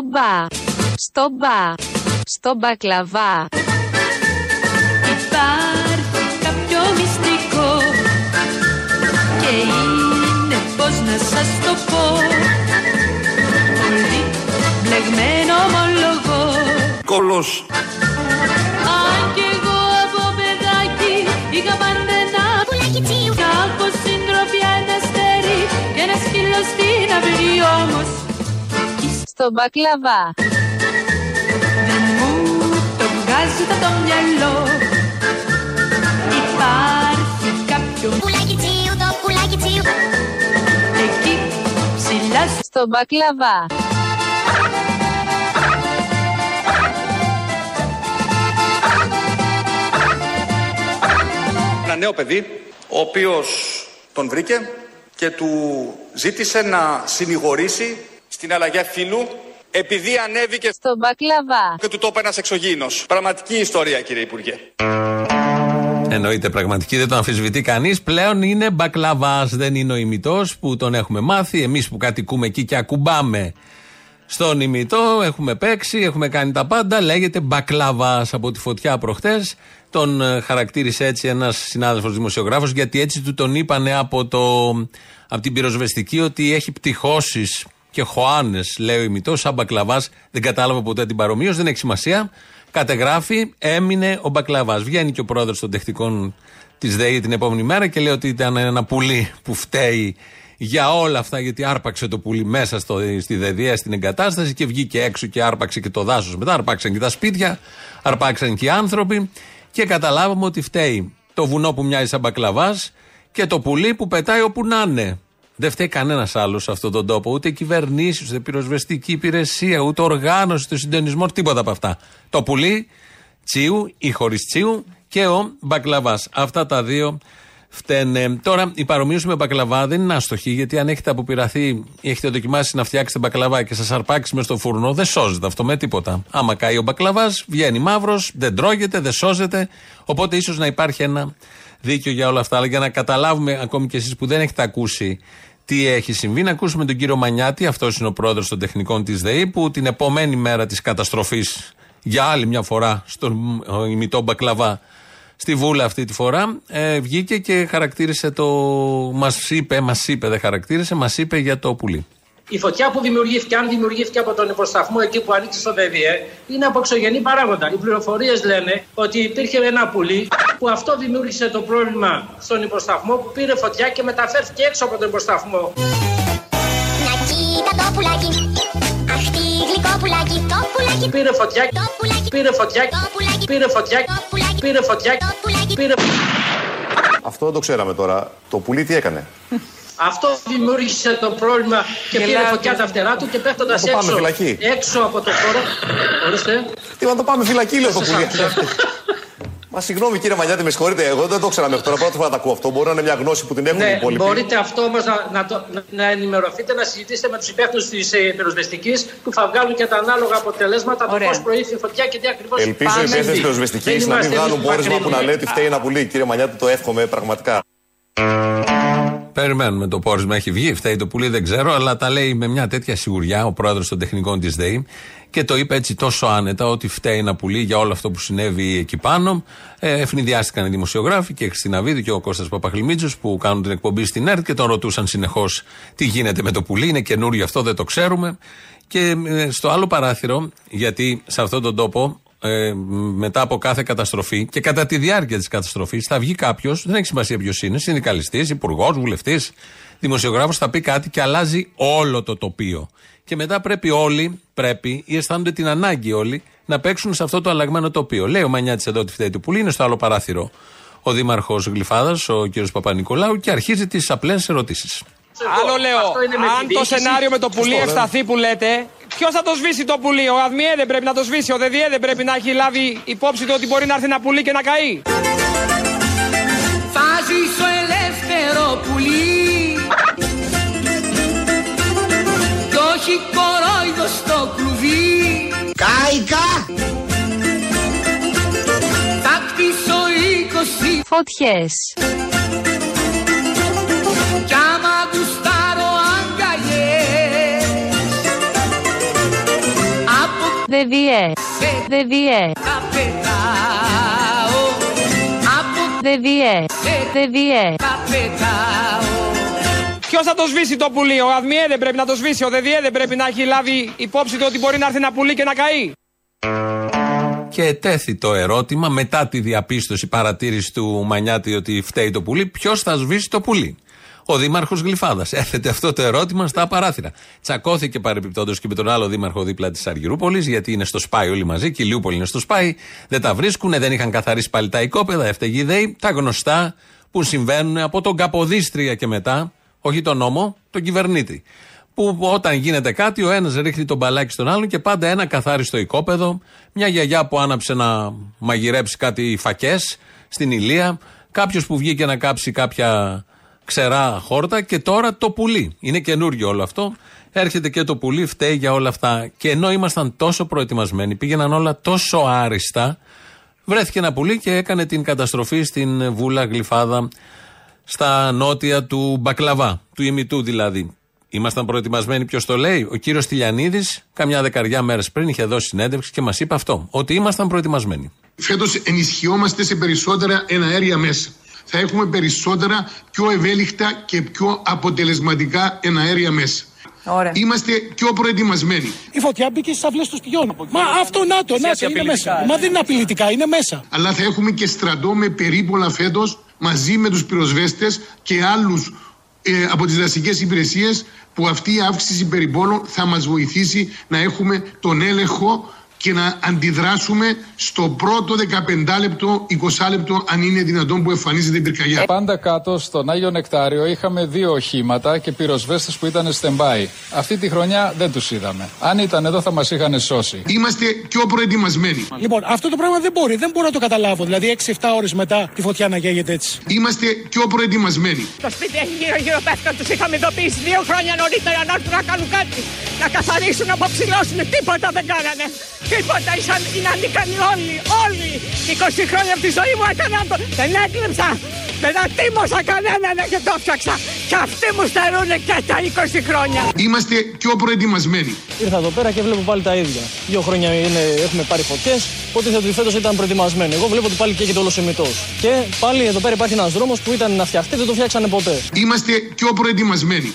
Στο μπα. Στο μπα. Στο μπακλαβά. Υπάρχει κάποιο μυστικό και είναι πώς να σας το πω πολύ μπλεγμένο ομολογώ Κολός. Αν κι εγώ από παιδάκι είχα πάντα ένα πουλάκι τσίου Κάπως συντροφιά ένα αστέρι και ένα σκύλο στην αυλή όμως Στο μπακλαβά. δεν μου το βγάζει το, το μυαλό Υπάρχει κάποιο Πουλάκι τσίου, το πουλάκι τσίου. εκεί ψηλά Στο μπακλαβά. Ένα νέο παιδί, ο οποίος τον βρήκε και του ζήτησε να συνηγορήσει στην αλλαγή φίλου επειδή ανέβηκε Στο μπακλαβά. και του το είπε ένας εξωγήινος. Πραγματική ιστορία κύριε Υπουργέ. Εννοείται πραγματική, δεν το αμφισβητεί κανείς. Πλέον είναι μπακλαβάς, δεν είναι ο ημιτός που τον έχουμε μάθει. Εμείς που κατοικούμε εκεί και ακουμπάμε στον ημιτό, έχουμε παίξει, έχουμε κάνει τα πάντα. Λέγεται μπακλαβάς από τη φωτιά προχτές. Τον ε, χαρακτήρισε έτσι ένας συνάδελφος δημοσιογράφος, γιατί έτσι του τον είπανε από, το, από την πυροσβεστική ότι έχει πτυχώσεις και χωάνε, λέει ο ημιτός, σαν μπακλαβάς. Δεν κατάλαβα ποτέ την παρομοίωση, δεν έχει σημασία. Κατεγράφει, έμεινε ο μπακλαβάς. Βγαίνει και ο πρόεδρος των τεχνικών της ΔΕΗ την επόμενη μέρα και λέει ότι ήταν ένα πουλί που φταίει για όλα αυτά, γιατί άρπαξε το πουλί μέσα στο, στη ΔΕΔΙΑ, στην εγκατάσταση και βγήκε έξω και άρπαξε και το δάσος μετά. Άρπαξαν και τα σπίτια, άρπαξαν και οι άνθρωποι και καταλάβαμε ότι φταίει το βουνό που μοιάζει σαν μπακλαβάς και το πουλί που πετάει όπου να είναι. Δεν φταίει κανένας άλλος σε αυτόν τον τόπο. Ούτε κυβερνήσει, ούτε πυροσβεστική υπηρεσία, ούτε οργάνωση, ούτε συντονισμό, τίποτα από αυτά. Το πουλί, τσίου ή χωρίς τσίου και ο μπακλαβάς. Αυτά τα δύο φταίνε. Τώρα, η παρομοίωση με μπακλαβά δεν είναι άστοχη, γιατί αν έχετε αποπειραθεί ή έχετε δοκιμάσει να φτιάξετε μπακλαβά και σας αρπάξει μες στο φουρνό, δεν σώζεται αυτό με τίποτα. Άμα καεί ο μπακλαβάς, βγαίνει μαύρος, δεν τρώγεται, δεν σώζεται. Οπότε ίσως να υπάρχει ένα δίκιο για όλα αυτά. Αλλά για να καταλάβουμε, ακόμη και εσείς που δεν έχετε ακούσει τι έχει συμβεί, να ακούσουμε τον κύριο Μανιάτη, αυτός είναι ο πρόεδρος των τεχνικών της ΔΕΗ, που την επόμενη μέρα της καταστροφής για άλλη μια φορά στον ε, ημιτό μπακλαβά στη Βούλα αυτή τη φορά, ε, βγήκε και χαρακτήρισε το. Μας είπε, μας είπε, δεν χαρακτήρισε, μας είπε για το πουλί. Η φωτιά που δημιουργήθηκε, αν δημιουργήθηκε από τον υποσταθμό εκεί που ανοίξει στο ΔΕΔΙΕ, είναι από εξωγενή παράγοντα. Οι πληροφορίες λένε ότι υπήρχε ένα πουλί που αυτό δημιούργησε το πρόβλημα στον υποσταθμό που πήρε φωτιά και μεταφέρθηκε έξω από τον υποσταθμό. Να κοίτα το πουλάκι. Αχ, τι γλυκό πουλάκι. Το πουλάκι. Πήρε φωτιά, Το πουλάκι. πήρε φωτιά, Το πουλάκι. πήρε φωτιά, Το πουλάκι. πήρε φωτιά, Το πουλάκι. πήρε. Αυτό δεν το ξέραμε τώρα. Το πουλί τι έκανε; Αυτό δημιούργησε το πρόβλημα και πήρε φωτιά τα φτερά του και πέφτοντας Να το πάμε έξω, φυλακή. έξω από το χώρο. Ορίστε. Τι να το πάμε φυλακή, λέω το πουλί. Μα συγγνώμη κύριε Μανιάτη, με συγχωρείτε, εγώ δεν το ήξερα μέχρι τώρα. Πρώτη φορά τα ακούω αυτό. Μπορεί να είναι μια γνώση που την έχουν οι Ναι, υπόλοιποι. μπορείτε αυτό όμως να, να, το- να- να ενημερωθείτε, να συζητήσετε με τους υπεύθυνους της ε, πυροσβεστικής που θα βγάλουν και τα ανάλογα αποτελέσματα το Ωραία. πώς προήλθε η φωτιά και τι ακριβώς. Ελπίζω οι υπεύθυνοι της πυροσβεστικής να μην βγάλουν πόρισμα που να λέει ότι φταίει ένα πουλί. Κύριε Μανιάτη, το εύχομαι πραγματικά. Περιμένουμε το πόρισμα. Έχει βγει, φταίει το πουλί, δεν ξέρω, αλλά τα λέει με μια τέτοια σιγουριά ο πρόεδρος των τεχνικών της ΔΕΗ και το είπε έτσι τόσο άνετα ότι φταίει ένα πουλί για όλο αυτό που συνέβη εκεί πάνω. Ε, ευνηδιάστηκαν οι δημοσιογράφοι και η Χριστίνα Βίδη και ο Κώστας Παπαχλημίτζος που κάνουν την εκπομπή στην ΕΡΤ και τον ρωτούσαν συνεχώς τι γίνεται με το πουλί. Είναι καινούριο αυτό, δεν το ξέρουμε. Και ε, στο άλλο παράθυρο, γιατί σε αυτόν τον τόπο ε, μετά από κάθε καταστροφή και κατά τη διάρκεια της καταστροφής θα βγει κάποιος, δεν έχει σημασία ποιος είναι, συνδικαλιστής, υπουργός, βουλευτής, δημοσιογράφος, θα πει κάτι και αλλάζει όλο το τοπίο. Και μετά πρέπει όλοι, πρέπει ή αισθάνονται την ανάγκη όλοι να παίξουν σε αυτό το αλλαγμένο τοπίο. Λέει ο Μανιάτης εδώ ότι φταίει του πουλί, είναι στο άλλο παράθυρο ο Δήμαρχος Γλυφάδας, ο κ. Παπα-Νικολάου, και αρχίζει τις απλές ερωτήσεις. Άλλο λέω, Αυτό είναι με τη αν το διοίκηση. σενάριο με το πουλί Σωστό, ευσταθεί που λέτε, ποιος θα το σβήσει το πουλί, ο ΑΔΜΙΕ δεν πρέπει να το σβήσει, ο ΔΕΔΙΕ δεν πρέπει να έχει λάβει υπόψη του ότι μπορεί να έρθει ένα πουλί και να καεί. Θα ζήσω ελεύθερο πουλί Κι όχι κορόιδο στο κλουβί Κάικα! Θα κτίσω είκοσι Φωτιές. Κι άμα Δε διέ. Δε διέ. Τα πετάω Από Δε διέ. Δε διέ. τα πετάω Ποιος θα το σβήσει το πουλί, ο ΑΔΜΙΕ δεν πρέπει να το σβήσει, ο ΔΔΕ δεν πρέπει να έχει λάβει υπόψη του ότι μπορεί να έρθει ένα πουλί και να καεί. Και τέθη το ερώτημα μετά τη διαπίστωση παρατήρηση του Μανιάτη ότι φταίει το πουλί, ποιος θα σβήσει το πουλί; Ο Δήμαρχος Γλυφάδας. Έθετε αυτό το ερώτημα στα παράθυρα. Τσακώθηκε παρεπιπτόντω και με τον άλλο Δήμαρχο δίπλα της Αργυρούπολης, γιατί είναι στο Σπάι όλοι μαζί, και η Λιούπολη είναι στο Σπάι. Δεν τα βρίσκουν, δεν είχαν καθαρίσει πάλι τα οικόπεδα, έφταιγε η ΔΕΗ. Τα γνωστά που συμβαίνουν από τον Καποδίστρια και μετά, όχι τον νόμο, τον κυβερνήτη. Που όταν γίνεται κάτι, ο ένας ρίχνει τον μπαλάκι στον άλλον και πάντα ένα καθάριστο οικόπεδο. Μια γιαγιά που άναψε να μαγειρέψει κάτι φακές στην ηλία. Κάποιος που βγήκε να κάψει κάποια ξερά χόρτα και τώρα το πουλί. Είναι καινούριο όλο αυτό. Έρχεται και το πουλί, φταίει για όλα αυτά. Και ενώ ήμασταν τόσο προετοιμασμένοι, πήγαιναν όλα τόσο άριστα, βρέθηκε ένα πουλί και έκανε την καταστροφή στην Βούλα Γλυφάδα στα νότια του Μπακλαβά, του ημιτού δηλαδή. Ήμασταν προετοιμασμένοι, ποιος το λέει; Ο κύριος Τηλιανίδης, καμιά δεκαριά μέρες πριν, είχε δώσει συνέντευξη και μας είπε αυτό. Ότι ήμασταν προετοιμασμένοι. Φέτος ενισχυόμαστε σε περισσότερα εναέρια μέσα. Θα έχουμε περισσότερα πιο ευέλικτα και πιο αποτελεσματικά εναέρια μέσα. Ωραία. Είμαστε πιο προετοιμασμένοι. Η φωτιά μπήκε στις αυλές του σπιτιών. Μα αυτό να το, να το, είναι μέσα. Μα δεν είναι απειλητικά, είναι μέσα. Αλλά θα έχουμε και στρατό με περίπολα φέτος μαζί με τους πυροσβέστες και άλλους ε, από τις δασικές υπηρεσίες που αυτή η αύξηση περιπόλων θα μας βοηθήσει να έχουμε τον έλεγχο και να αντιδράσουμε στο πρώτο 15 λεπτό, 20 λεπτό, αν είναι δυνατόν που εμφανίζεται η πυρκαγιά. Πάντα κάτω στον Άγιο Νεκτάριο είχαμε δύο οχήματα και πυροσβέστες που ήταν stand-by. Αυτή τη χρονιά δεν τους είδαμε. Αν ήταν εδώ θα μας είχαν σώσει. Είμαστε πιο προετοιμασμένοι. Λοιπόν, αυτό το πράγμα δεν μπορεί, δεν μπορώ να το καταλάβω. Δηλαδή 6-7 ώρες μετά τη φωτιά να καίγεται έτσι. Είμαστε πιο προετοιμασμένοι. Το σπίτι έχει γύρω-γύρω πέφτα, τους είχαμε ειδοποιήσει δύο χρόνια νωρίτερα να έρθουν να κάνουν κάτι. Να καθαρίσουν, να αποψηλώσουν. Τίποτα δεν κάνανε. Τίποτα, ήσαν, είναι ανίκανοι όλοι, όλοι. 20 χρόνια από τη ζωή μου έκανα το. Δεν έκλεψα. Δεν ατίμωσα κανέναν και το φτιάξα. Και αυτοί μου στερούν και τα 20 χρόνια. Είμαστε πιο προετοιμασμένοι. Ήρθα εδώ πέρα και βλέπω πάλι τα ίδια. Δύο χρόνια είναι, έχουμε πάρει φωτιές. Ό,τι θα ότι φέτος ήταν προετοιμασμένοι. Εγώ βλέπω ότι πάλι καίγεται όλος ο μητό. Και πάλι εδώ πέρα υπάρχει ένας δρόμος που ήταν να φτιαχτεί, δεν το φτιάξανε ποτέ. Είμαστε πιο προετοιμασμένοι.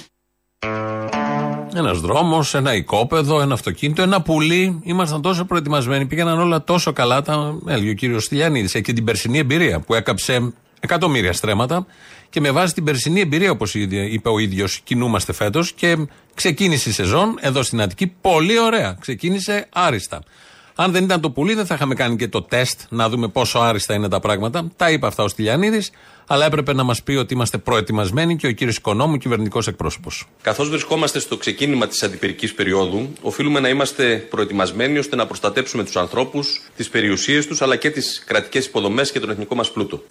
Ένας δρόμος, ένα οικόπεδο, ένα αυτοκίνητο, ένα πουλί. Ήμασταν τόσο προετοιμασμένοι, πήγαιναν όλα τόσο καλά. Τα έλεγε ο κύριος Στυλιανίδης. Έχει και την περσινή εμπειρία που έκαψε εκατομμύρια στρέμματα. Και με βάση την περσινή εμπειρία, όπως είπε ο ίδιος, κινούμαστε φέτος και ξεκίνησε η σεζόν εδώ στην Αττική πολύ ωραία. Ξεκίνησε άριστα. Αν δεν ήταν το πουλί, δεν θα είχαμε κάνει και το τεστ να δούμε πόσο άριστα είναι τα πράγματα. Τα είπε αυτά ο Στυλιανίδης, αλλά έπρεπε να μας πει ότι είμαστε προετοιμασμένοι και ο κύριος Οικονόμου, κυβερνητικός εκπρόσωπος. Καθώς βρισκόμαστε στο ξεκίνημα της αντιπυρικής περίοδου, οφείλουμε να είμαστε προετοιμασμένοι ώστε να προστατέψουμε τους ανθρώπους, τις περιουσίες τους αλλά και τις κρατικές υποδομές και τον εθνικό μας πλούτο.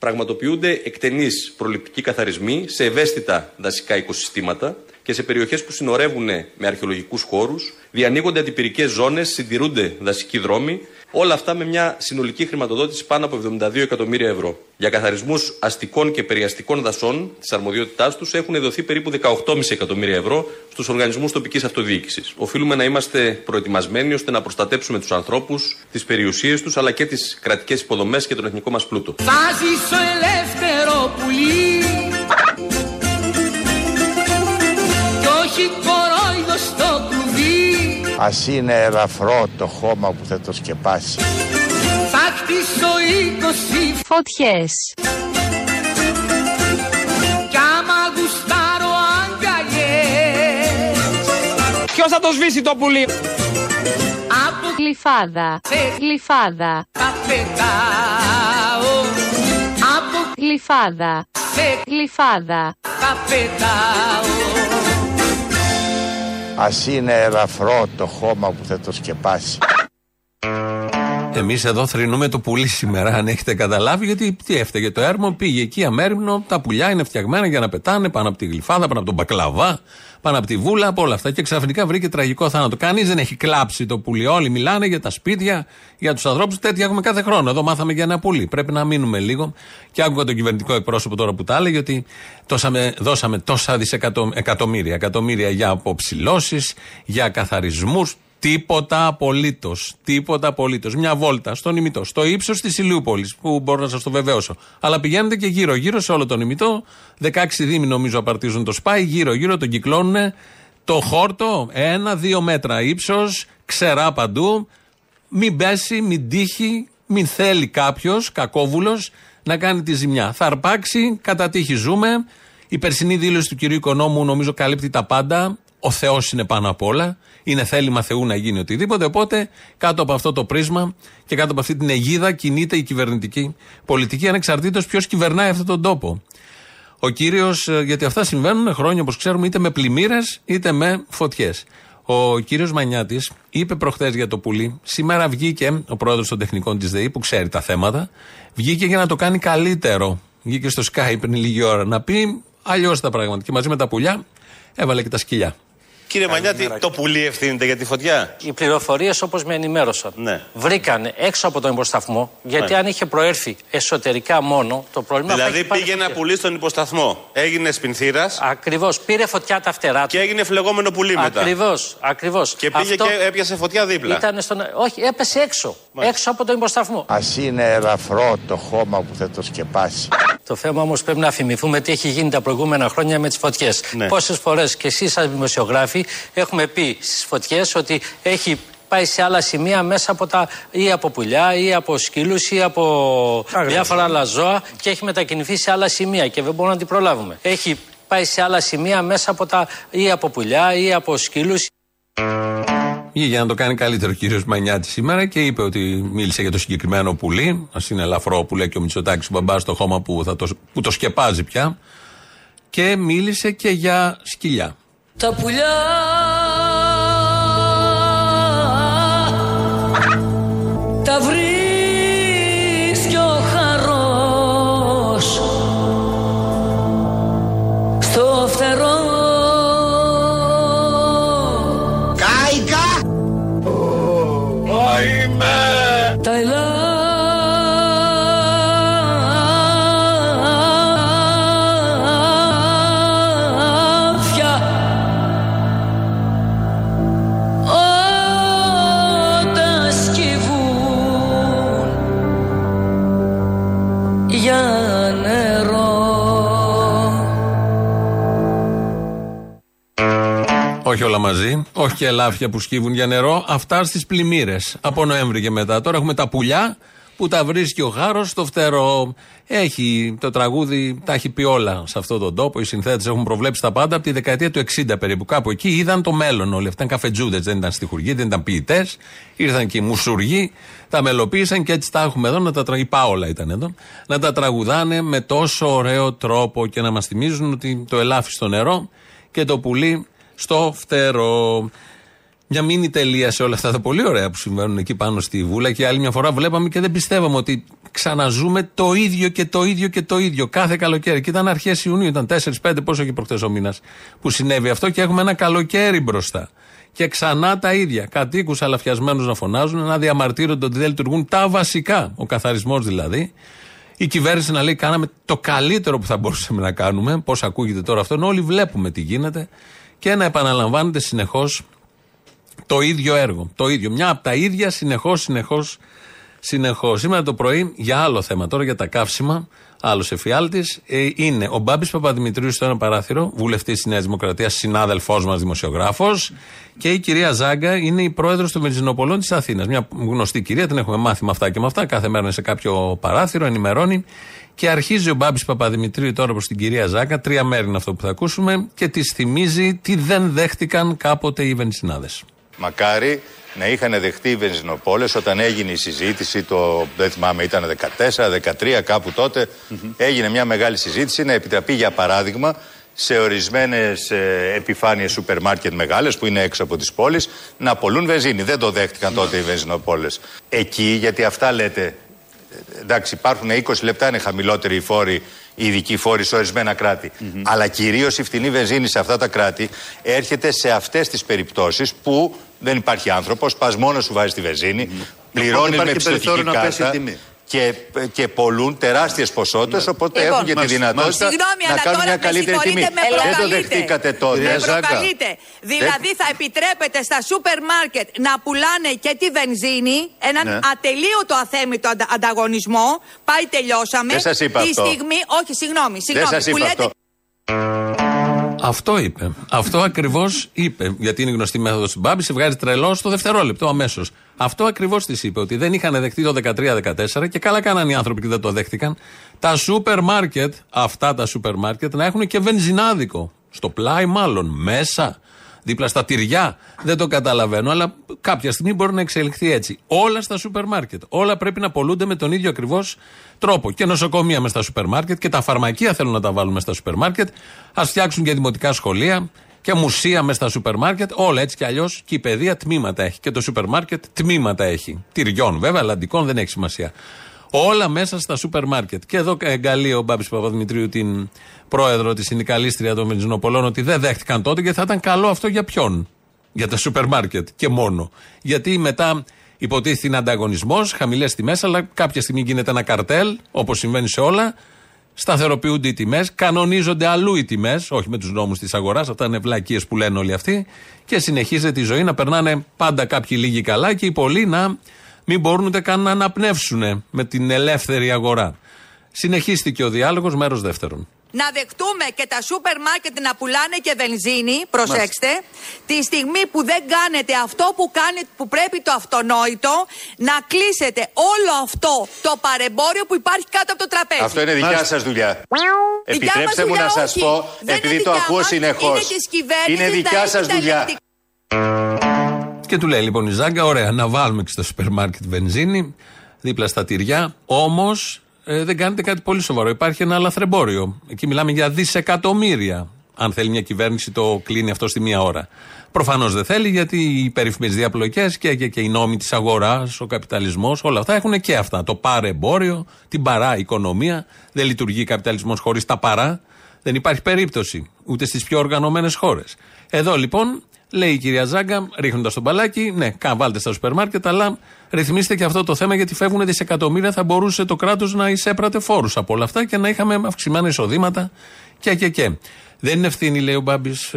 Πραγματοποιούνται εκτενείς προληπτικοί καθαρισμοί σε ευαίσθητα δασικά οικοσυστήματα και σε περιοχές που συνορεύουν με αρχαιολογικούς χώρους, διανοίγονται αντιπυρικές ζώνες, συντηρούνται δασικοί δρόμοι, όλα αυτά με μια συνολική χρηματοδότηση πάνω από 72 εκατομμύρια ευρώ. Για καθαρισμούς αστικών και περιαστικών δασών της αρμοδιότητάς τους έχουν δοθεί περίπου 18,5 εκατομμύρια ευρώ στους οργανισμούς τοπικής αυτοδιοίκησης. Οφείλουμε να είμαστε προετοιμασμένοι ώστε να προστατέψουμε τους ανθρώπους, τις περιουσίες τους αλλά και τις κρατικές υποδομές και τον εθνικό μας πλούτο. Θα ζήσω ελεύθερο πουλί Ας είναι ελαφρό το χώμα που θα το σκεπάσει. Θα χτίσω είκοσι Φωτιές. Κι άμα γουστάρω αγκαλιές Ποιος θα το σβήσει το πουλί; Από Γλυφάδα. Γλυφάδα. τα πετάω Από Γλυφάδα. Γλυφάδα. τα πετάω Ας είναι ελαφρό το χώμα που θα το σκεπάσει. Εμείς εδώ θρυνούμε το πουλί σήμερα, αν έχετε καταλάβει, γιατί τι έφταιγε το έρμο, πήγε εκεί αμέριμνο, τα πουλιά είναι φτιαγμένα για να πετάνε πάνω από τη γλυφάδα, πάνω από τον μπακλαβά, πάνω από τη βούλα, από όλα αυτά. Και ξαφνικά βρήκε τραγικό θάνατο. Κανείς δεν έχει κλάψει το πουλί. Όλοι μιλάνε για τα σπίτια, για τους ανθρώπους. Τέτοια έχουμε κάθε χρόνο. Εδώ μάθαμε για ένα πουλί. Πρέπει να μείνουμε λίγο. Και άκουγα τον κυβερνητικό εκπρόσωπο τώρα που τα έλεγε ότι τόσα, δώσαμε τόσα δισεκατομμύρια εκατομμύρια για αποψηλώσεις, για καθαρισμούς. Τίποτα απολύτως. Τίποτα απολύτως. Μια βόλτα στον ημιτό, στο ύψος της Ηλιούπολης, που μπορώ να σας το βεβαιώσω. Αλλά πηγαίνετε και γύρω-γύρω σε όλο τον ημιτό. 16 δήμοι νομίζω απαρτίζουν το σπάι, γύρω-γύρω τον κυκλώνουν. Το χόρτο, ένα-δύο μέτρα ύψος, ξερά παντού. Μην πέσει, μην τύχει, μην θέλει κάποιος, κακόβουλος, να κάνει τη ζημιά. Θα αρπάξει, κατά τύχη ζούμε. Η περσινή δήλωση του κυρίου Οικονόμου νομίζω καλύπτει τα πάντα. Ο Θεός είναι πάνω απ' όλα. Είναι θέλημα Θεού να γίνει οτιδήποτε. Οπότε κάτω από αυτό το πρίσμα και κάτω από αυτή την αιγίδα κινείται η κυβερνητική πολιτική ανεξαρτήτως ποιος κυβερνάει αυτόν τον τόπο. Ο κύριος, γιατί αυτά συμβαίνουν χρόνια όπως ξέρουμε, είτε με πλημμύρες είτε με φωτιές. Ο κύριος Μανιάτης είπε προχθές για το πουλί. Σήμερα βγήκε ο πρόεδρος των τεχνικών της ΔΕΗ που ξέρει τα θέματα. Βγήκε για να το κάνει καλύτερο. Βγήκε στο Skype πριν λίγη ώρα να πει αλλιώς τα πράγματα. Και μαζί με τα πουλιά έβαλε και τα σκυλιά. Κύριε Μανιάτη, το πουλί ευθύνεται για τη φωτιά; Οι πληροφορίες, όπως με ενημέρωσαν, Ναι. βρήκαν έξω από τον υποσταθμό. Γιατί Ναι. αν είχε προέρθει εσωτερικά μόνο, το πρόβλημα θα Δηλαδή έχει πάρει πήγε ένα φωτιά. πουλί στον υποσταθμό. Έγινε σπινθήρας. Ακριβώς. Πήρε φωτιά τα φτερά του. Και έγινε φλεγόμενο πουλί μετά. Ακριβώς. Ακριβώς. Και πήγε Αυτό και έπιασε φωτιά δίπλα. Ήταν στον... Όχι, έπεσε έξω. Έξω από τον υποσταθμό. Α είναι ελαφρό το χώμα που θα το σκεπάσει. Το θέμα όμως πρέπει να θυμηθούμε τι έχει γίνει τα προηγούμενα χρόνια με τις φωτιές. Ναι. Πόσες φορές και εσείς, σαν δημοσιογράφοι, έχουμε πει στις φωτιές ότι έχει πάει σε άλλα σημεία μέσα από τα ή από πουλιά ή από σκύλους ή από διάφορα άλλα ζώα και έχει μετακινηθεί σε άλλα σημεία και δεν μπορούμε να την προλάβουμε. Έχει πάει σε άλλα σημεία μέσα από τα ή από πουλιά ή από σκύλους. Βγήκε για να το κάνει καλύτερο ο κύριος Μανιάτης σήμερα και είπε ότι μίλησε για το συγκεκριμένο πουλί. Α είναι ελαφρό που λέει και ο Μητσοτάκης ο μπαμπάς στο χώμα που, θα το, που το σκεπάζει πια. Και μίλησε και για σκυλιά. Τα πουλιά όλα μαζί. Όχι και ελάφια που σκύβουν για νερό. Αυτά στις πλημμύρες. Από Νοέμβρη και μετά. Τώρα έχουμε τα πουλιά που τα βρίσκει ο Χάρος στο φτερό. Έχει το τραγούδι, τα έχει πει όλα σε αυτόν τον τόπο. Οι συνθέτες έχουν προβλέψει τα πάντα από τη δεκαετία του 60 περίπου. Κάπου εκεί είδαν το μέλλον όλοι. Αυτά ήταν καφετζούδες, δεν ήταν στιχουργοί, δεν ήταν ποιητές. Ήρθαν και οι μουσουργοί, τα μελοποίησαν και έτσι τα έχουμε εδώ. Να τα τρα... Η Πάολα ήταν εδώ. Να τα τραγουδάνε με τόσο ωραίο τρόπο και να μας θυμίζουν ότι το ελάφι στο νερό και το πουλί στο φτερό. Μια μήνυ τελεία σε όλα αυτά τα πολύ ωραία που συμβαίνουν εκεί πάνω στη Βούλα και άλλη μια φορά βλέπαμε και δεν πιστεύαμε ότι ξαναζούμε το ίδιο και το ίδιο και το ίδιο κάθε καλοκαίρι. Και ήταν αρχές Ιουνίου, ήταν 4-5, πόσο και προχθές ο μήνας που συνέβη αυτό και έχουμε ένα καλοκαίρι μπροστά. Και ξανά τα ίδια. Κατοίκους αλαφιασμένους να φωνάζουν, να διαμαρτύρονται ότι δεν λειτουργούν τα βασικά, ο καθαρισμός δηλαδή. Η κυβέρνηση να λέει: Κάναμε το καλύτερο που θα μπορούσαμε να κάνουμε. Πώς ακούγεται τώρα αυτό, ενώ όλοι βλέπουμε τι γίνεται. Και να επαναλαμβάνεται συνεχώς το ίδιο έργο. Το ίδιο. Μια από τα ίδια συνεχώς, συνεχώς, συνεχώς. Σήμερα το πρωί για άλλο θέμα, τώρα για τα καύσιμα, άλλος εφιάλτης, ε, είναι ο Μπάμπης Παπαδημητρίους στο ένα παράθυρο, βουλευτής της Νέας Δημοκρατίας, συνάδελφός μας δημοσιογράφος, και η κυρία Ζάγκα είναι η πρόεδρος των Βενζινοπολών της Αθήνας. Μια γνωστή κυρία, την έχουμε μάθει με αυτά και με αυτά. Κάθε μέρα είναι σε κάποιο παράθυρο, ενημερώνει. Και αρχίζει ο Μπάμπης Παπαδημητρίου τώρα προ την κυρία Ζάγκα, τρία μέρη είναι αυτό που θα ακούσουμε, και τη θυμίζει τι δεν δέχτηκαν κάποτε οι βενζινάδες. Μακάρι να είχαν δεχτεί οι βενζινοπόλες όταν έγινε η συζήτηση, το, δεν θυμάμαι, ήταν 14, 13, κάπου τότε. Έγινε μια μεγάλη συζήτηση να επιτραπεί, για παράδειγμα, σε ορισμένες ε, επιφάνειες σούπερ μάρκετ μεγάλες που είναι έξω από τις πόλεις να πολλούν βενζίνη. Δεν το δέχτηκαν τότε οι βενζινοπόλες. Εκεί, γιατί αυτά λέτε, ε, εντάξει, υπάρχουν 20 λεπτά είναι χαμηλότεροι οι φόροι, οι ειδικοί φόροι σε ορισμένα κράτη. Αλλά κυρίως η φτηνή βενζίνη σε αυτά τα κράτη έρχεται σε αυτές τις περιπτώσεις που δεν υπάρχει άνθρωπος, πας μόνος σου βάζεις τη βενζίνη, πληρώνεις με υπάρχει πιστοτική περιθώριο να πέσει η κάρτα. τιμή. Και, και πολλούν τεράστιες ποσότητες, οπότε Λοιπόν, έχουν και τη μάλιστα. δυνατότητα Συγγνώμη, να αλλά κάνουν τώρα μια με καλύτερη τιμή. συγχωρείτε, με Δεν το προκαλείτε. δεχτήκατε τότε. Με προκαλείτε. Δηλαδή θα επιτρέπετε στα σούπερ μάρκετ να πουλάνε και τη βενζίνη, έναν Ναι. ατελείωτο αθέμητο αντα- ανταγωνισμό. Πάει, τελειώσαμε. Δεν σας είπα Τη αυτό. στιγμή, όχι, συγγνώμη, Δεν συγγνώμη. σας που είπα λέτε αυτό. Αυτό είπε. Αυτό ακριβώς είπε. Γιατί είναι γνωστή η μέθοδος του Μπάμπης, σε βγάζει τρελό στο δευτερόλεπτο αμέσως. Αυτό ακριβώς της είπε. Ότι δεν είχαν δεχτεί το 13-14 και καλά κάναν οι άνθρωποι και δεν το δέχτηκαν. Τα σούπερ μάρκετ, αυτά τα σούπερ μάρκετ, να έχουν και βενζινάδικο. Στο πλάι, μάλλον. Μέσα. Δίπλα στα τυριά. Δεν το καταλαβαίνω, αλλά κάποια στιγμή μπορεί να εξελιχθεί έτσι. Όλα στα σούπερ μάρκετ. Όλα πρέπει να πολλούνται με τον ίδιο ακριβώς τρόπο. Και νοσοκομεία μες στα σούπερ μάρκετ και τα φαρμακεία θέλουν να τα βάλουν μες στα σούπερ μάρκετ. Ας φτιάξουν και δημοτικά σχολεία και μουσεία μες στα σούπερ μάρκετ. Όλα έτσι κι αλλιώς. Και η παιδεία τμήματα έχει. Και το σούπερ μάρκετ τμήματα έχει. Τυριών βέβαια, αλλαντικών δεν έχει σημασία. Όλα μέσα στα σούπερ μάρκετ. Και εδώ εγκαλεί ο Μπάμπης Παπαδημητρίου την πρόεδρο της συνδικαλίστρια των βενζινοπωλών ότι δεν δέχτηκαν τότε και θα ήταν καλό αυτό για ποιον; Για τα σούπερ μάρκετ και μόνο. Γιατί μετά υποτίθεται είναι ανταγωνισμός, χαμηλές τιμές, αλλά κάποια στιγμή γίνεται ένα καρτέλ, όπως συμβαίνει σε όλα. Σταθεροποιούνται οι τιμές, κανονίζονται αλλού οι τιμές, όχι με τους νόμους της αγοράς, αυτά είναι βλακίες που λένε όλοι αυτοί. Και συνεχίζεται η ζωή να περνάνε πάντα κάποιοι λίγοι καλά και οι πολλοί να μην μπορούν ούτε καν να αναπνεύσουν με την ελεύθερη αγορά. Συνεχίστηκε ο διάλογος, μέρος δεύτερον. Να δεχτούμε και τα σούπερ μάρκετ να πουλάνε και βενζίνη, προσέξτε, τη στιγμή που δεν κάνετε αυτό που, κάνετε, που πρέπει το αυτονόητο, να κλείσετε όλο αυτό το παρεμπόριο που υπάρχει κάτω από το τραπέζι. Αυτό είναι δικιά σας δουλειά. Δικιά μας Επιτρέψτε μου δουλειά, να σας όχι. πω, Δεν επειδή είναι το δικιά ακούω μας, συνεχώς. είναι της κυβέρνησης, Είναι τα δικιά έχει σα τα δουλειά. Και του λέει λοιπόν η Ζάγκα, ωραία, να βάλουμε και στο σούπερ μάρκετ βενζίνη, δίπλα στα τυριά. Όμως δεν κάνετε κάτι πολύ σοβαρό. Υπάρχει ένα λαθρεμπόριο. Εκεί μιλάμε για δισεκατομμύρια. Αν θέλει μια κυβέρνηση, το κλείνει αυτό στη μία ώρα. Προφανώς δεν θέλει, γιατί οι περίφημες διαπλοκές και, και, και οι νόμοι της αγοράς, ο καπιταλισμός, όλα αυτά έχουν και αυτά. Το παρεμπόριο, την παρά οικονομία. Δεν λειτουργεί καπιταλισμός χωρίς τα παρά. Δεν υπάρχει περίπτωση ούτε στις πιο οργανωμένες χώρες. Εδώ λοιπόν λέει η κυρία Ζάγκα, ρίχνοντας τον μπαλάκι, ναι, κα, βάλτε στα σούπερ μάρκετ, αλλά ρυθμίστε και αυτό το θέμα γιατί φεύγουν δισεκατομμύρια. Θα μπορούσε το κράτος να εισέπρατε φόρους από όλα αυτά και να είχαμε αυξημένα εισοδήματα και και και. Δεν είναι ευθύνη, λέει ο Μπάμπης,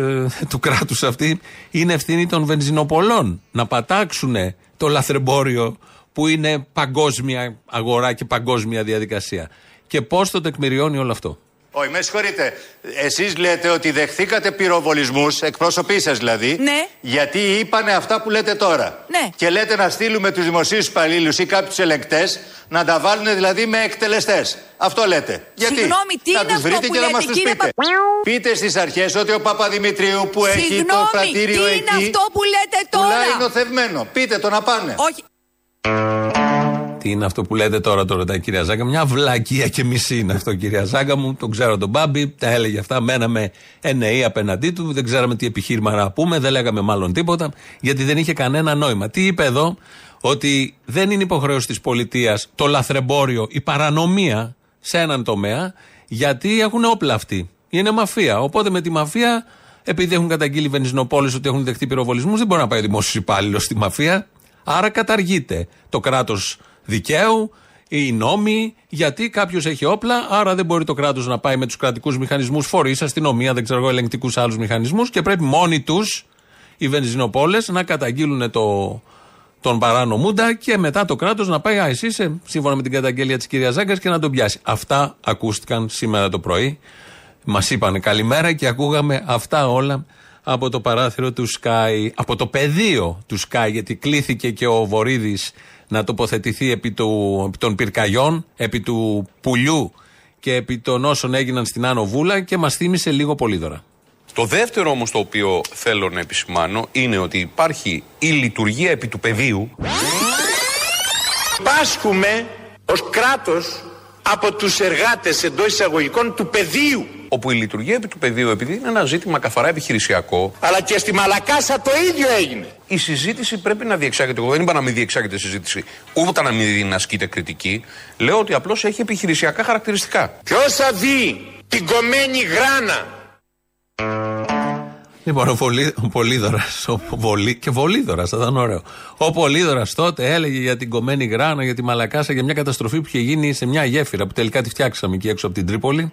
του κράτους αυτή. Είναι ευθύνη των βενζινοπολών να πατάξουν το λαθρεμπόριο που είναι παγκόσμια αγορά και παγκόσμια διαδικασία. Και πώς το τεκμηριώνει όλο αυτό. Όχι, με συγχωρείτε. Εσείς λέτε ότι δεχθήκατε πυροβολισμούς, εκπρόσωποι σας δηλαδή. Ναι. Γιατί είπανε αυτά που λέτε τώρα. Ναι. Και λέτε να στείλουμε τους δημοσίους υπαλλήλους ή κάποιους ελεγκτές να τα βάλουν δηλαδή με εκτελεστές. Αυτό λέτε. Γιατί; Συγγνώμη, τι να είναι τους αυτό βρείτε που και να λέτε, μας τους κύριε πείτε. Πείτε στις αρχές ότι ο Παπαδημητρίου που έχει το Συγγνώμη, πρατήριο τι εκεί. είναι αυτό που λέτε τώρα; Πουλάει νοθευμένο. Πείτε το να πάνε. Όχι. Τι είναι αυτό που λέτε τώρα, το ρωτάει η κυρία Ζάγκα. Μια βλακεία και μισή είναι αυτό, κυρία Ζάγκα μου. Τον ξέρω τον Μπάμπη, τα έλεγε αυτά. Μέναμε εννοεί απέναντί του. Δεν ξέραμε τι επιχείρημα να πούμε. Δεν λέγαμε μάλλον τίποτα. Γιατί δεν είχε κανένα νόημα. Τι είπε εδώ, ότι δεν είναι υποχρέωση της πολιτείας το λαθρεμπόριο, η παρανομία σε έναν τομέα, γιατί έχουν όπλα αυτοί. Είναι μαφία. Οπότε με τη μαφία, επειδή έχουν καταγγείλει οι βενζινοπόλει ότι έχουν δεχτεί πυροβολισμούς, δεν μπορεί να πάει ο δημόσιος υπάλληλος στη μαφία. Άρα καταργείται το κράτος δικαίου, οι νόμοι, γιατί κάποιος έχει όπλα, άρα δεν μπορεί το κράτος να πάει με τους κρατικούς μηχανισμούς, φορείς, αστυνομία, δεν ξέρω εγώ, ελεγκτικούς άλλους μηχανισμούς και πρέπει μόνοι τους οι βενζινοπόλες να καταγγείλουν το, τον παράνομούντα και μετά το κράτος να πάει, Α, εσύ είσαι σύμφωνα με την καταγγελία της κυρίας Ζάγκας και να τον πιάσει. Αυτά ακούστηκαν σήμερα το πρωί. Μας είπαν καλημέρα και ακούγαμε αυτά όλα από το παράθυρο του Sky, από το πεδίο του Sky, γιατί κλήθηκε και ο Βορύδης να τοποθετηθεί επί, του, επί των πυρκαγιών, επί του πουλιού και επί των όσων έγιναν στην Άνω Βούλα και μας θύμισε λίγο πολύδωρα. Το δεύτερο όμως το οποίο θέλω να επισημάνω είναι ότι υπάρχει η λειτουργία επί του πεδίου Πάσχουμε ως κράτος από τους εργάτες εντός εισαγωγικών του πεδίου. Όπου η λειτουργία επί του πεδίου, επειδή είναι ένα ζήτημα καθαρά επιχειρησιακό, Αλλά και στη Μαλακάσα το ίδιο έγινε. Η συζήτηση πρέπει να διεξάγεται. Εγώ δεν είπα να μην διεξάγεται συζήτηση, ούτε να μην ασκείται κριτική. Λέω ότι απλώς έχει επιχειρησιακά χαρακτηριστικά. Ποιος θα δει την κομμένη γράνα; Λοιπόν, ο, Βολί, ο Πολύδωρας, ο Βολί, και Βολίδωρας, θα ήταν ωραίο. Ο Πολύδωρας τότε έλεγε για την κομμένη γράνα, για τη Μαλακάσα, για μια καταστροφή που είχε γίνει σε μια γέφυρα που τελικά τη φτιάξαμε εκεί έξω από την Τρίπολη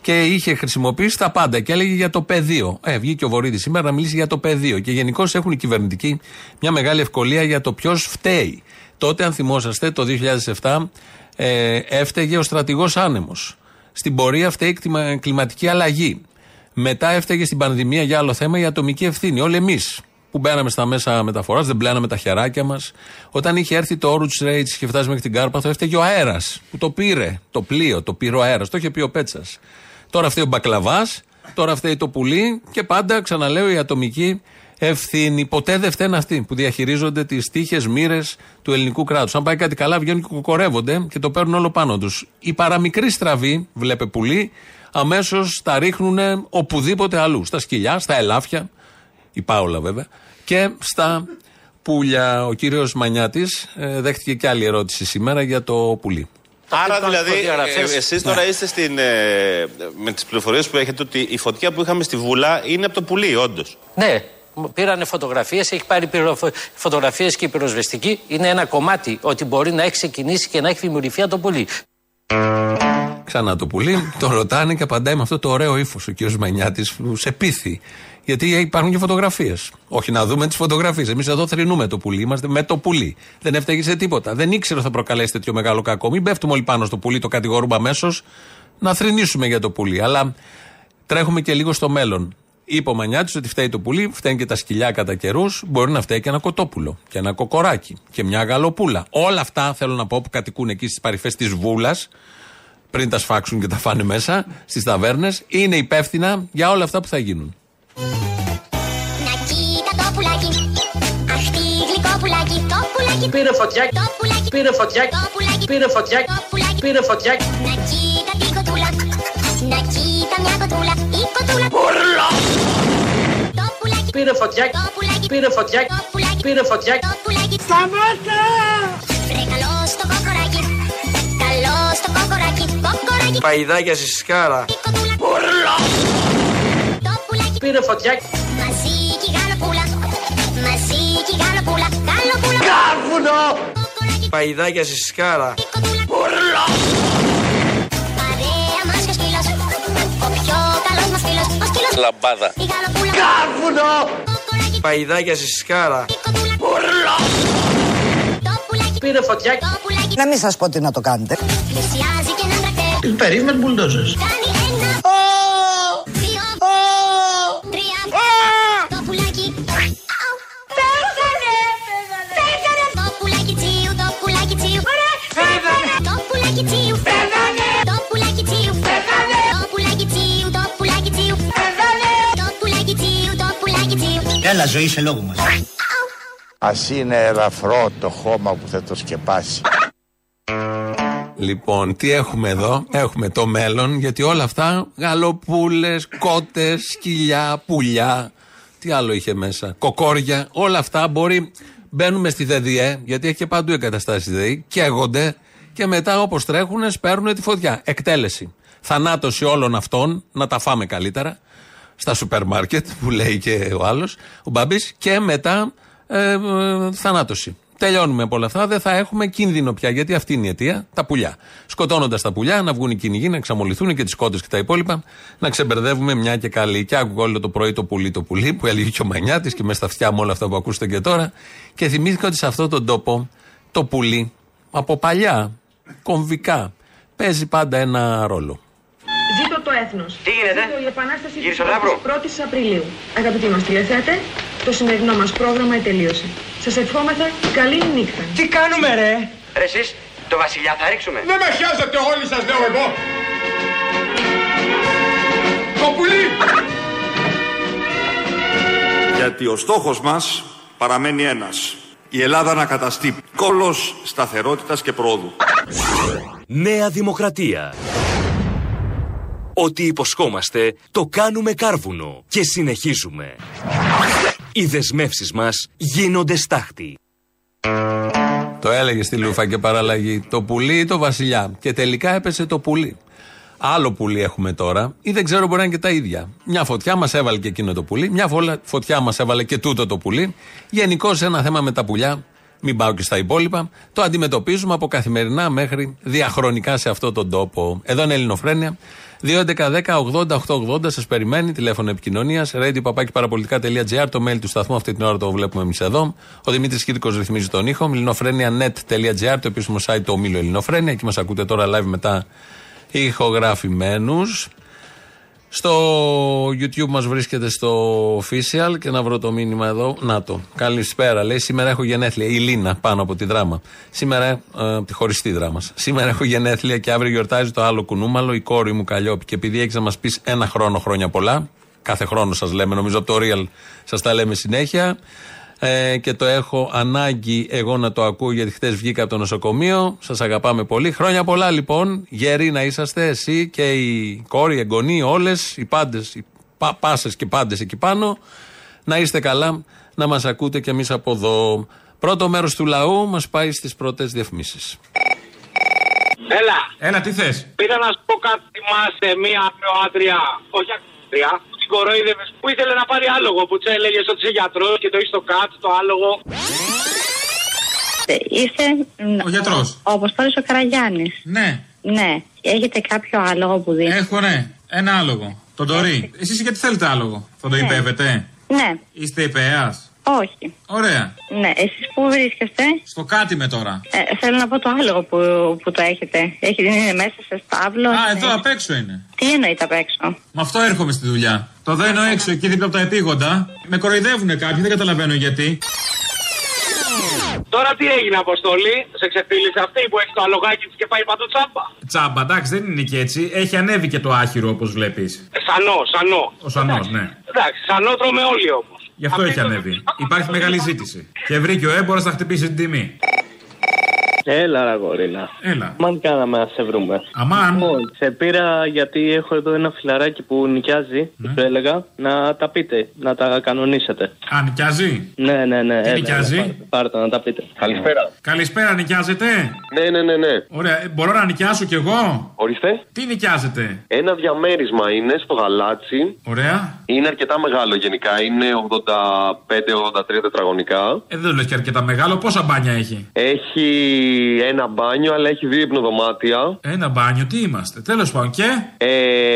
και είχε χρησιμοποιήσει τα πάντα και έλεγε για το πεδίο. Ε, βγήκε ο Βορύδης σήμερα να μιλήσει για το πεδίο και γενικώς έχουν οι κυβερνητικοί μια μεγάλη ευκολία για το ποιος φταίει. Τότε, αν θυμόσαστε, το 2007 ε, έφταιγε ο στρατηγός άνεμος. Στην πορεία φταίει η κλιμα- κλιματική αλλαγή. Μετά έφταιγε στην πανδημία για άλλο θέμα η ατομική ευθύνη. Όλοι εμείς που μπαίναμε στα μέσα μεταφοράς, δεν πλέναμε τα χεράκια μας. Όταν είχε έρθει το Orange Rage και είχε φτάσει μέχρι την Κάρπαθο, έφταιγε ο αέρας που το πήρε. Το πλοίο, το πήρε ο αέρας. Το είχε πει ο Πέτσας. Τώρα φταίει ο Μπακλαβάς, τώρα φταίει το πουλί και πάντα, ξαναλέω, η ατομική ευθύνη. Ποτέ δεν φταίνουν αυτοί που διαχειρίζονται τις τύχες μοίρες του ελληνικού κράτους. Αν πάει κάτι καλά, βγαίνουν και κοκορεύονται και το παίρνουν όλο πάνω τους. Η παραμικρή στραβή, βλέπε πουλί, αμέσως τα ρίχνουν οπουδήποτε αλλού. Στα σκυλιά, στα ελάφια, η Πάολα βέβαια, και στα πουλιά. Ο κύριος Μανιάτης δέχτηκε και άλλη ερώτηση σήμερα για το πουλί. Άρα Υπάρχουν δηλαδή προδιαγραφές. ε, εσείς τώρα είστε στην, ε, με τις πληροφορίες που έχετε ότι η φωτιά που είχαμε στη Βούλα είναι από το πουλί όντως. Ναι, μου πήρανε φωτογραφίες, έχει πάρει φωτογραφίες και η πυροσβεστική. Είναι ένα κομμάτι ότι μπορεί να έχει ξεκινήσει και να έχει δημιουργηθεί από το πουλί. Ξανά το πουλί, το ρωτάνε και απαντάει με αυτό το ωραίο ύφος ο κύριο Μανιάτης που σε πείθει. Γιατί υπάρχουν και φωτογραφίες. Όχι να δούμε τις φωτογραφίες. Εμείς εδώ θρυνούμε το πουλί, είμαστε με το πουλί. Δεν έφταιγε σε τίποτα. Δεν ήξερε ότι θα προκαλέσει τέτοιο μεγάλο κακό. Μην πέφτουμε όλοι πάνω στο πουλί, το κατηγορούμε αμέσως να θρυνήσουμε για το πουλί. Αλλά τρέχουμε και λίγο στο μέλλον. Είπε ο Μανιάτης ότι φταίει το πουλί, φταίνουν και τα σκυλιά κατά καιρούς. Μπορεί να φταίει και ένα κοτόπουλο και ένα κοκοράκι και μια γαλοπούλα. Όλα αυτά θέλω να πω που κατοικούν εκεί στις παρυφές της Βούλας, πριν τα σφάξουν και τα φάνε μέσα στις ταβέρνες, είναι υπεύθυνα για όλα αυτά που θα γίνουν. Να κοίτα το πουλάκι. Αχ, τι γλυκό πουλάκι. Το πουλάκι. Πήρε φωτιά. Το πουλάκι. Πήρε φωτιά. Το πουλάκι. Πήρε φωτιά. Το πουλάκι. Πήρε φωτιά. Να κοίτα την κοτούλα. Να κοίτα μια κοτούλα. Η κοτούλα. Το πουλάκι. Πήρε φωτιά. Το πουλάκι. Πήρε φωτιά. Το πουλάκι. Πήρε φωτιά. Το πουλάκι. Σταμάτα! Βρε καλό στο κοκοράκι. Καλό στο κοκοράκι. Κοκοράκι. Παϊδάκια στη σκάρα. Το πουλάκι. Πήρε φωτιά. Μαζί και η γαλοπούλα. Μαζί και η γαλοπούλα. Γαλοπούλα. Κάρβουνο! Παϊδάκια στη σκάρα. Παρέα Λαμπάδα. Η γαλοπούλα. Κάρβουνο! Παϊδάκια στη σκάρα. Το πουλάκι. Πήρε φωτιά. Το πουλάκι. Να μην σας πω τι να το κάνετε. Πλησιάζει και ένα τρακτέρ. Περίμενε με μπουλντόζες. Τσίου. Έλα ζωή σε λόγο μας. Ας είναι ελαφρό το χώμα που θα το σκεπάσει. Λοιπόν, τι έχουμε εδώ, έχουμε το μέλλον, γιατί όλα αυτά, γαλοπούλες, κότες, σκυλιά, πουλιά, τι άλλο είχε μέσα, κοκόρια, όλα αυτά μπορεί, μπαίνουμε στη ΔΔΕ, γιατί έχει και παντού εγκαταστάσεις ΔΔΕ, καίγονται και μετά όπως τρέχουν σπέρνουν τη φωτιά. Εκτέλεση. Θανάτωση όλων αυτών, να τα φάμε καλύτερα, στα σούπερ μάρκετ, που λέει και ο άλλος, ο Μπαμπής, και μετά ε, ε, θανάτωση. Τελειώνουμε από όλα αυτά, δεν θα έχουμε κίνδυνο πια. Γιατί αυτή είναι η αιτία, τα πουλιά. Σκοτώνοντας τα πουλιά, να βγουν οι κυνηγοί, να εξαμολυθούν και τις κότες και τα υπόλοιπα, να ξεμπερδεύουμε μια και καλή. Και άκουγα όλο το πρωί το πουλί, το πουλί, που έλεγε και ο Μανιάτης και με στα αυτιά μου όλα αυτά που ακούσατε και τώρα. Και θυμήθηκα ότι σε αυτόν τον τόπο το πουλί, από παλιά, κομβικά, παίζει πάντα ένα ρόλο. Ζήτω το έθνος. Τι γίνεται; Ζήτω η επανάσταση Κύριε της Σολάβρου. 1η Απριλίου. Αγαπητοί μας τηλεθέτε, το σημερινό μας πρόγραμμα τελείωσε. Σας ευχόμεθα καλή νύχτα. Τι κάνουμε ρε! Ρε εσείς, το βασιλιά θα ρίξουμε. Δεν με χιάζετε όλοι σας λέω εγώ. Το πουλί. Γιατί ο στόχος μας παραμένει ένας. Η Ελλάδα να καταστεί κόλος σταθερότητας και πρόοδου. Νέα Δημοκρατία. Ό,τι υποσχόμαστε το κάνουμε κάρβουνο και συνεχίζουμε. Οι δεσμεύσεις μας γίνονται στάχτη. Το έλεγε στη Λούφα και παραλλαγή. Το πουλί ή το βασιλιά. Και τελικά έπεσε το πουλί. Άλλο πουλί έχουμε τώρα, ή δεν ξέρω, μπορεί να είναι και τα ίδια. Μια φωτιά μας έβαλε και εκείνο το πουλί, μια φωλα- φωτιά μας έβαλε και τούτο το πουλί. Γενικώ ένα θέμα με τα πουλιά, μην πάω και στα υπόλοιπα, το αντιμετωπίζουμε από καθημερινά μέχρι διαχρονικά σε αυτόν τον τόπο. Εδώ είναι Ελληνοφρένια. 2.11.10.80.880 σας περιμένει, τηλέφωνο επικοινωνίας, radio.parapolitica.gr, το mail του σταθμού, αυτή την ώρα το βλέπουμε εμείς εδώ. Ο Δημήτρης Κύρκο ρυθμίζει τον ήχο, ελληνοφρένια.net.gr, το επίσημο site του ομίλου Ελληνοφρένια, εκεί μας ακούτε τώρα live μετά ηχογραφημένους. Στο YouTube μας βρίσκεται στο official και να βρω το μήνυμα εδώ. Να το. Καλησπέρα. Λέει σήμερα έχω γενέθλια. Η Λίνα πάνω από τη δράμα. Σήμερα, ε, από τη χωριστή δράμα. Σήμερα έχω γενέθλια και αύριο γιορτάζει το άλλο κουνούμαλο, η κόρη μου Καλλιόπη. Και επειδή έχεις να μας πεις ένα χρόνο χρόνια πολλά, κάθε χρόνο σας λέμε, νομίζω από το Real σας τα λέμε συνέχεια. Ε, και το έχω ανάγκη εγώ να το ακούω γιατί χθες βγήκα από το νοσοκομείο. Σας αγαπάμε πολύ. Χρόνια πολλά λοιπόν. Γεροί να είσαστε εσύ και η κόρη, οι εγγονοί, όλες, οι πάντες, οι πα, πάσες και πάντες εκεί πάνω. Να είστε καλά, να μας ακούτε κι εμείς από εδώ. Πρώτο μέρος του λαού μας πάει στις πρώτες διαφημίσεις. Έλα. Έλα, τι θες; Πήρα να σου πω κάτι. Θυμάσαι μία ακροάτρια, όχι ακροάτρια, που την κοροϊδεύε, που ήθελε να πάρει άλογο, που τη έλεγε ότι είσαι γιατρός και το έχεις στο κάτω το άλογο. Είστε. Ο γιατρός. Ο Αποστόλης ο Καραγιάννης. Ναι. Ναι. Έχετε κάποιο άλογο που δίνει; Έχω, ναι. Ένα άλογο. Τον Τωρί. Εσείς γιατί θέλετε άλογο; Θα το Ναι. υπέβετε; Ναι. Είστε υπέας; Όχι. Ωραία. Ναι. Εσείς πού βρίσκεστε; Στο κάτι με τώρα. Ε, θέλω να πω το άλογο που, που το έχετε. Έχει, είναι μέσα σε στάβλο. Α, ναι. εδώ απ' έξω είναι. Τι εννοείται απ' έξω; Με αυτό έρχομαι στη δουλειά. Το δένω έξω εκεί δίπλα από τα επίγοντα. Με κοροϊδεύουν κάποιοι, δεν καταλαβαίνω γιατί. Τώρα τι έγινε, Αποστολή, σε ξεφύλισε αυτή που έχει το αλογάκι της και πάει παντού τσάμπα; Τσάμπα, εντάξει, δεν είναι και έτσι. Έχει ανέβει και το άχυρο όπως βλέπεις. Ε, Σανό, σανό. Ο σανός, ναι. Εντάξει, σανό τρώμε όλοι όμως. Γι' αυτό έχει ανέβει. Υπάρχει μεγάλη ζήτηση. Και βρήκε ο έμπορο να χτυπήσει την τιμή. Έλα, ρε γορίνα. Έλα. Μαν κάναμε να σε βρούμε. Αμάν. Λοιπόν, σε πήρα γιατί έχω εδώ ένα φιλαράκι που νοικιάζει, Ναι. που σου έλεγα, να τα πείτε, να τα κανονίσετε. Α, νοικιάζει; Ναι, ναι, ναι. Τι έλα, νοικιάζει; έλα, πάρτε, πάρτε να τα πείτε. Καλησπέρα. Καλησπέρα, νοικιάζετε; Ναι, ναι, ναι, ναι. Ωραία, ε, μπορώ να νοικιάσω κι εγώ; Ορίστε. Τι νοικιάζετε; Ένα διαμέρισμα είναι στο γαλάτσι. Ωραία. Είναι αρκετά μεγάλο γενικά. Είναι 85-83 τετραγωνικά. Ε, δεν το λες και αρκετά μεγάλο. Πόσα μπάνια έχει; Έχει ένα μπάνιο, αλλά έχει δύο υπνοδωμάτια. Ένα μπάνιο, τι είμαστε. Τέλος πάντων, και; Ε,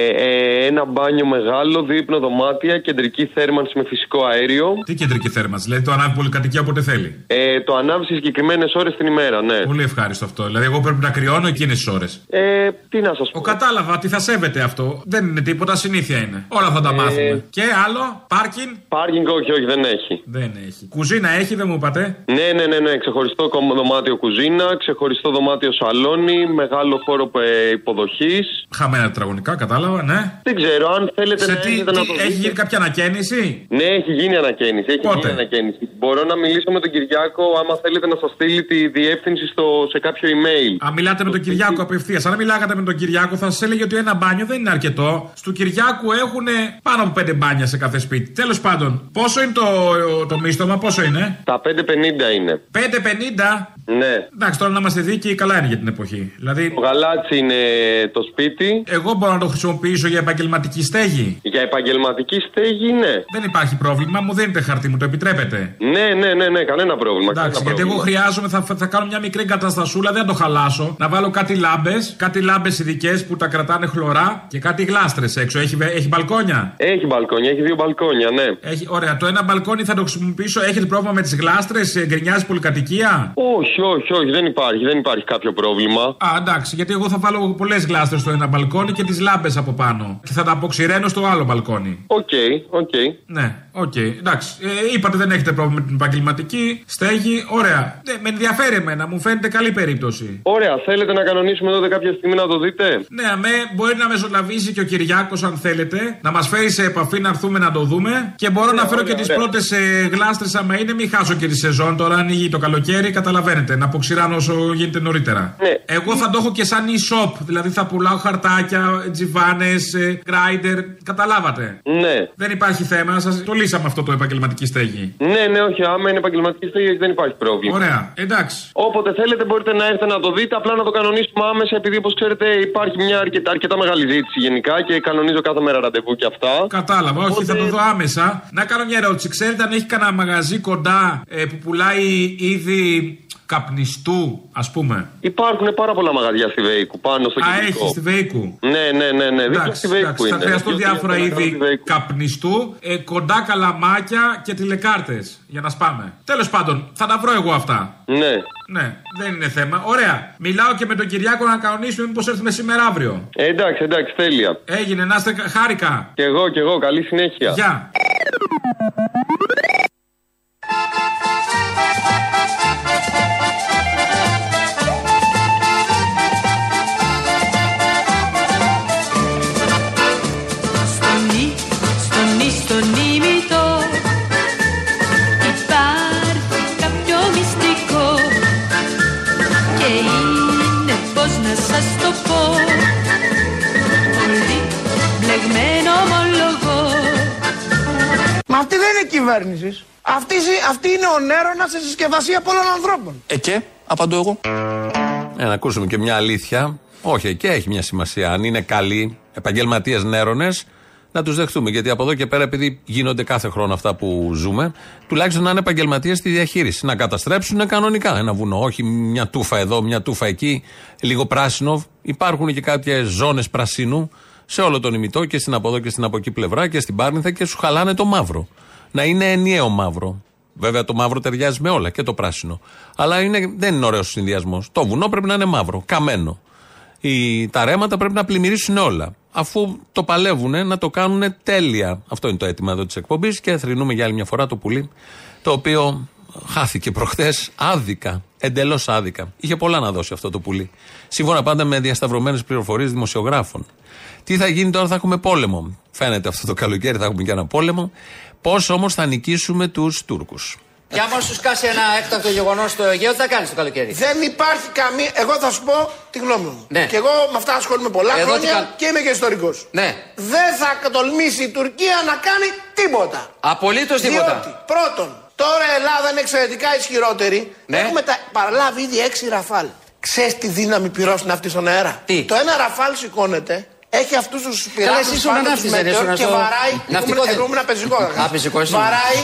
ε, ένα μπάνιο μεγάλο, δύο υπνοδωμάτια, κεντρική θέρμανση με φυσικό αέριο. Τι κεντρική θέρμανση, δηλαδή το ανάβει πολυκατοικία όποτε θέλει. Ε, το ανάβει σε συγκεκριμένες ώρες την ημέρα, ναι. Πολύ ευχάριστο αυτό. Δηλαδή, εγώ πρέπει να κρυώνω εκείνες τις ώρες. Ε, τι να σας πω. Ο κατάλαβα τι θα σέβεται αυτό. Δεν είναι τίποτα, συνήθεια είναι. Όλα θα τα Ε, μάθουμε. Και άλλο, πάρκινγκ; Πάρκινγκ, όχι, όχι, δεν έχει. Δεν έχει. Κουζίνα έχει, δεν μου είπατε; Ναι, ναι, ναι, ναι. Ξεχωριστό κομ- δωμάτιο κουζίνα, ξεχωριστό δωμάτιο σαλόνι, μεγάλο χώρο υποδοχής. Χαμένα τετραγωνικά, κατάλαβα, ναι. Δεν ξέρω, αν θέλετε Σε να τι, έρθετε τι- να το έχει δείτε. γίνει κάποια ανακαίνιση; Ναι, έχει γίνει ανακαίνιση. Έχει Πότε; γίνει ανακαίνιση. Μπορώ να μιλήσω με τον Κυριάκο, άμα θέλετε να σας στείλει τη διεύθυνση στο, σε κάποιο email. Αν μιλάτε με τον Κυριάκο απευθείας. Αν μιλάγατε με τον Κυριάκο, θα σας έλεγε ότι ένα μπάνιο δεν είναι αρκετό. Στου Κυριάκου έχουν πάνω από πέντε μπάνια σε κάθε σπίτι. Τέλος πάντων, πόσο είναι το, το μίστομα, πόσο είναι; Τα 5,50 είναι. 5,50. Ναι. Εντάξει, τώρα να είμαστε δίκαιοι, καλά είναι για την εποχή. Δηλαδή, Το γαλάτσι είναι το σπίτι. εγώ μπορώ να το χρησιμοποιήσω για επαγγελματική στέγη. Για επαγγελματική στέγη, ναι. Δεν υπάρχει πρόβλημα, μου δίνετε χαρτί, μου το επιτρέπετε. Ναι, ναι, ναι, ναι, κανένα πρόβλημα. Εντάξει, κανένα γιατί εγώ πρόβλημα. χρειάζομαι, θα, θα κάνω μια μικρή εγκαταστασούλα, δεν θα το χαλάσω. Να βάλω κάτι λάμπες, κάτι λάμπες ειδικές που τα κρατάνε χλωρά και κάτι γλάστρες έξω. Έχει, έχει μπαλκόνια; Έχει μπαλκόνια, έχει δύο μπαλκόνια, ναι. Έχει, ωραία, το ένα μπαλκόνι θα το χρησιμοποιήσω. Έχετε πρόβλημα με τις γλάστρες, γκρινιάζει πολυκατοικία; Όχι, όχι, όχι, δεν υπάρχει, δεν υπάρχει κάποιο πρόβλημα. Α, εντάξει, γιατί εγώ θα βάλω πολλές γλάστρες στο ένα μπαλκόνι και τις λάμπες από πάνω. Και θα τα αποξηραίνω στο άλλο μπαλκόνι. Οκ, οκ. Ναι, Οκ, εντάξει. Ε, είπατε δεν έχετε πρόβλημα με την επαγγελματική στέγη. Ωραία. Ναι, με ενδιαφέρει εμένα, μου φαίνεται καλή περίπτωση. Ωραία, θέλετε να κανονίσουμε τότε κάποια στιγμή να το δείτε; Ναι, αμέ, μπορεί να μεσολαβήσει και ο Κυριάκος αν θέλετε, να μας φέρει σε επαφή να έρθουμε να το δούμε. Και μπορώ να φέρω ωραία, και τις ωραία. πρώτες γλάστρες άμα είναι, μην χάσω και τη σεζόν. Τώρα ανοίγει το καλοκαίρι, καταλαβαίνετε. Να αποξηράνω όσο γίνεται νωρίτερα. Ναι. Εγώ θα το έχω και σαν e-shop, δηλαδή θα πουλάω χαρτάκια, τζιβάνες, γκράιντερ. Καταλάβατε. Ναι. Δεν υπάρχει θέμα, σας το λύσαμε αυτό το επαγγελματική στέγη. Ναι, ναι, όχι. Άμα είναι επαγγελματική στέγη δεν υπάρχει πρόβλημα. Ωραία, εντάξει. Όποτε θέλετε μπορείτε να έρθετε να το δείτε, απλά να το κανονίσουμε άμεσα, επειδή όπως ξέρετε υπάρχει μια αρκετά, αρκετά μεγάλη ζήτηση γενικά και κανονίζω κάθε μέρα ραντεβού και αυτά. Κατάλαβα, όχι, θα το δω άμεσα. Να κάνω μια ερώτηση. Ξέρετε αν έχει κανένα μαγαζί κοντά ε, που πουλάει είδη καπνιστού, ας πούμε. Υπάρχουν πάρα πολλά μαγαζιά στη Βέικου πάνω στο Α, κεντρικό. έχεις στη Βέικου. Ναι, ναι, ναι, ναι. Δίπλα στη Βέικου Εντάξει, θα είναι. χρειαστούν Δύο-τρία διάφορα στενά στη είδη Βέικου. καπνιστού, ε, κοντά καλαμάκια και τηλεκάρτες για να σπάμε. Τέλος πάντων, θα τα βρω εγώ αυτά. Ναι. Ναι, δεν είναι θέμα. Ωραία. Μιλάω και με τον Κυριάκο να κανονίσουμε μήπως έρθουμε σήμερα αύριο. Ε, εντάξει, εντάξει, τέλεια. Έγινε, να είστε κα- χάρηκα. Κι εγώ, κι εγώ. Καλή συνέχεια. Γεια. Κυβέρνησης. Αυτή, αυτή είναι ο Νέρονας σε συσκευασία πολλών ανθρώπων. Ε και, απαντώ εγώ. Ε, να ακούσουμε και μια αλήθεια. Όχι, και έχει μια σημασία. Αν είναι καλοί επαγγελματίες νέρονες, να τους δεχτούμε. Γιατί από εδώ και πέρα, επειδή γίνονται κάθε χρόνο αυτά που ζούμε, τουλάχιστον να είναι επαγγελματίες στη διαχείριση. Να καταστρέψουν κανονικά ένα βουνό. Όχι μια τούφα εδώ, μια τούφα εκεί, λίγο πράσινο. Υπάρχουν και κάποιες ζώνες πρασίνου σε όλο τον ημιτό και στην από εδώ και στην από εκεί πλευρά και στην Πάρνηθα και σου χαλάνε το μαύρο. Να είναι ενιαίο μαύρο. Βέβαια το μαύρο ταιριάζει με όλα και το πράσινο. Αλλά είναι, δεν είναι ωραίος συνδυασμός. Το βουνό πρέπει να είναι μαύρο, καμένο. Οι, τα ρέματα πρέπει να πλημμυρίσουν όλα. Αφού το παλεύουν, να το κάνουν τέλεια. Αυτό είναι το αίτημα εδώ της εκπομπής και θρυνούμε για άλλη μια φορά το πουλί, το οποίο χάθηκε προχθές άδικα. Εντελώς άδικα. Είχε πολλά να δώσει αυτό το πουλί. Σύμφωνα πάντα με διασταυρωμένες πληροφορίες δημοσιογράφων. Τι θα γίνει τώρα, θα έχουμε πόλεμο. Φαίνεται αυτό το καλοκαίρι θα έχουμε και ένα πόλεμο. Πώς όμως θα νικήσουμε τους Τούρκους; Και άμα σου σκάσει ένα έκτακτο γεγονός στο Αιγαίο, τι θα κάνεις το καλοκαίρι; Δεν υπάρχει καμία. Εγώ θα σου πω τη γνώμη μου. Ναι. Και εγώ με αυτά ασχολούμαι πολλά Εδώ τι χρόνια κα- και είμαι και ιστορικός. Ναι. Δεν θα τολμήσει η Τουρκία να κάνει τίποτα. Απολύτως τίποτα. Διότι, πρώτον, τώρα η Ελλάδα είναι εξαιρετικά ισχυρότερη. Ναι. Έχουμε τα, παραλάβει ήδη έξι ραφάλ. Ξέρεις τι δύναμη πυρώσουν αυτοί στον αέρα; Τι; Το ένα ραφάλ σηκώνεται, έχει αυτούς τους Καλά, πειράτες εσύ ήσουν πάνω τους ναύτης, δεν μετεώρ ήσουν και στο- βαράει. ναυτικό δεν- Εγώ ήμουν πεζικό. Α, πεζικό ήσουν. Βαράει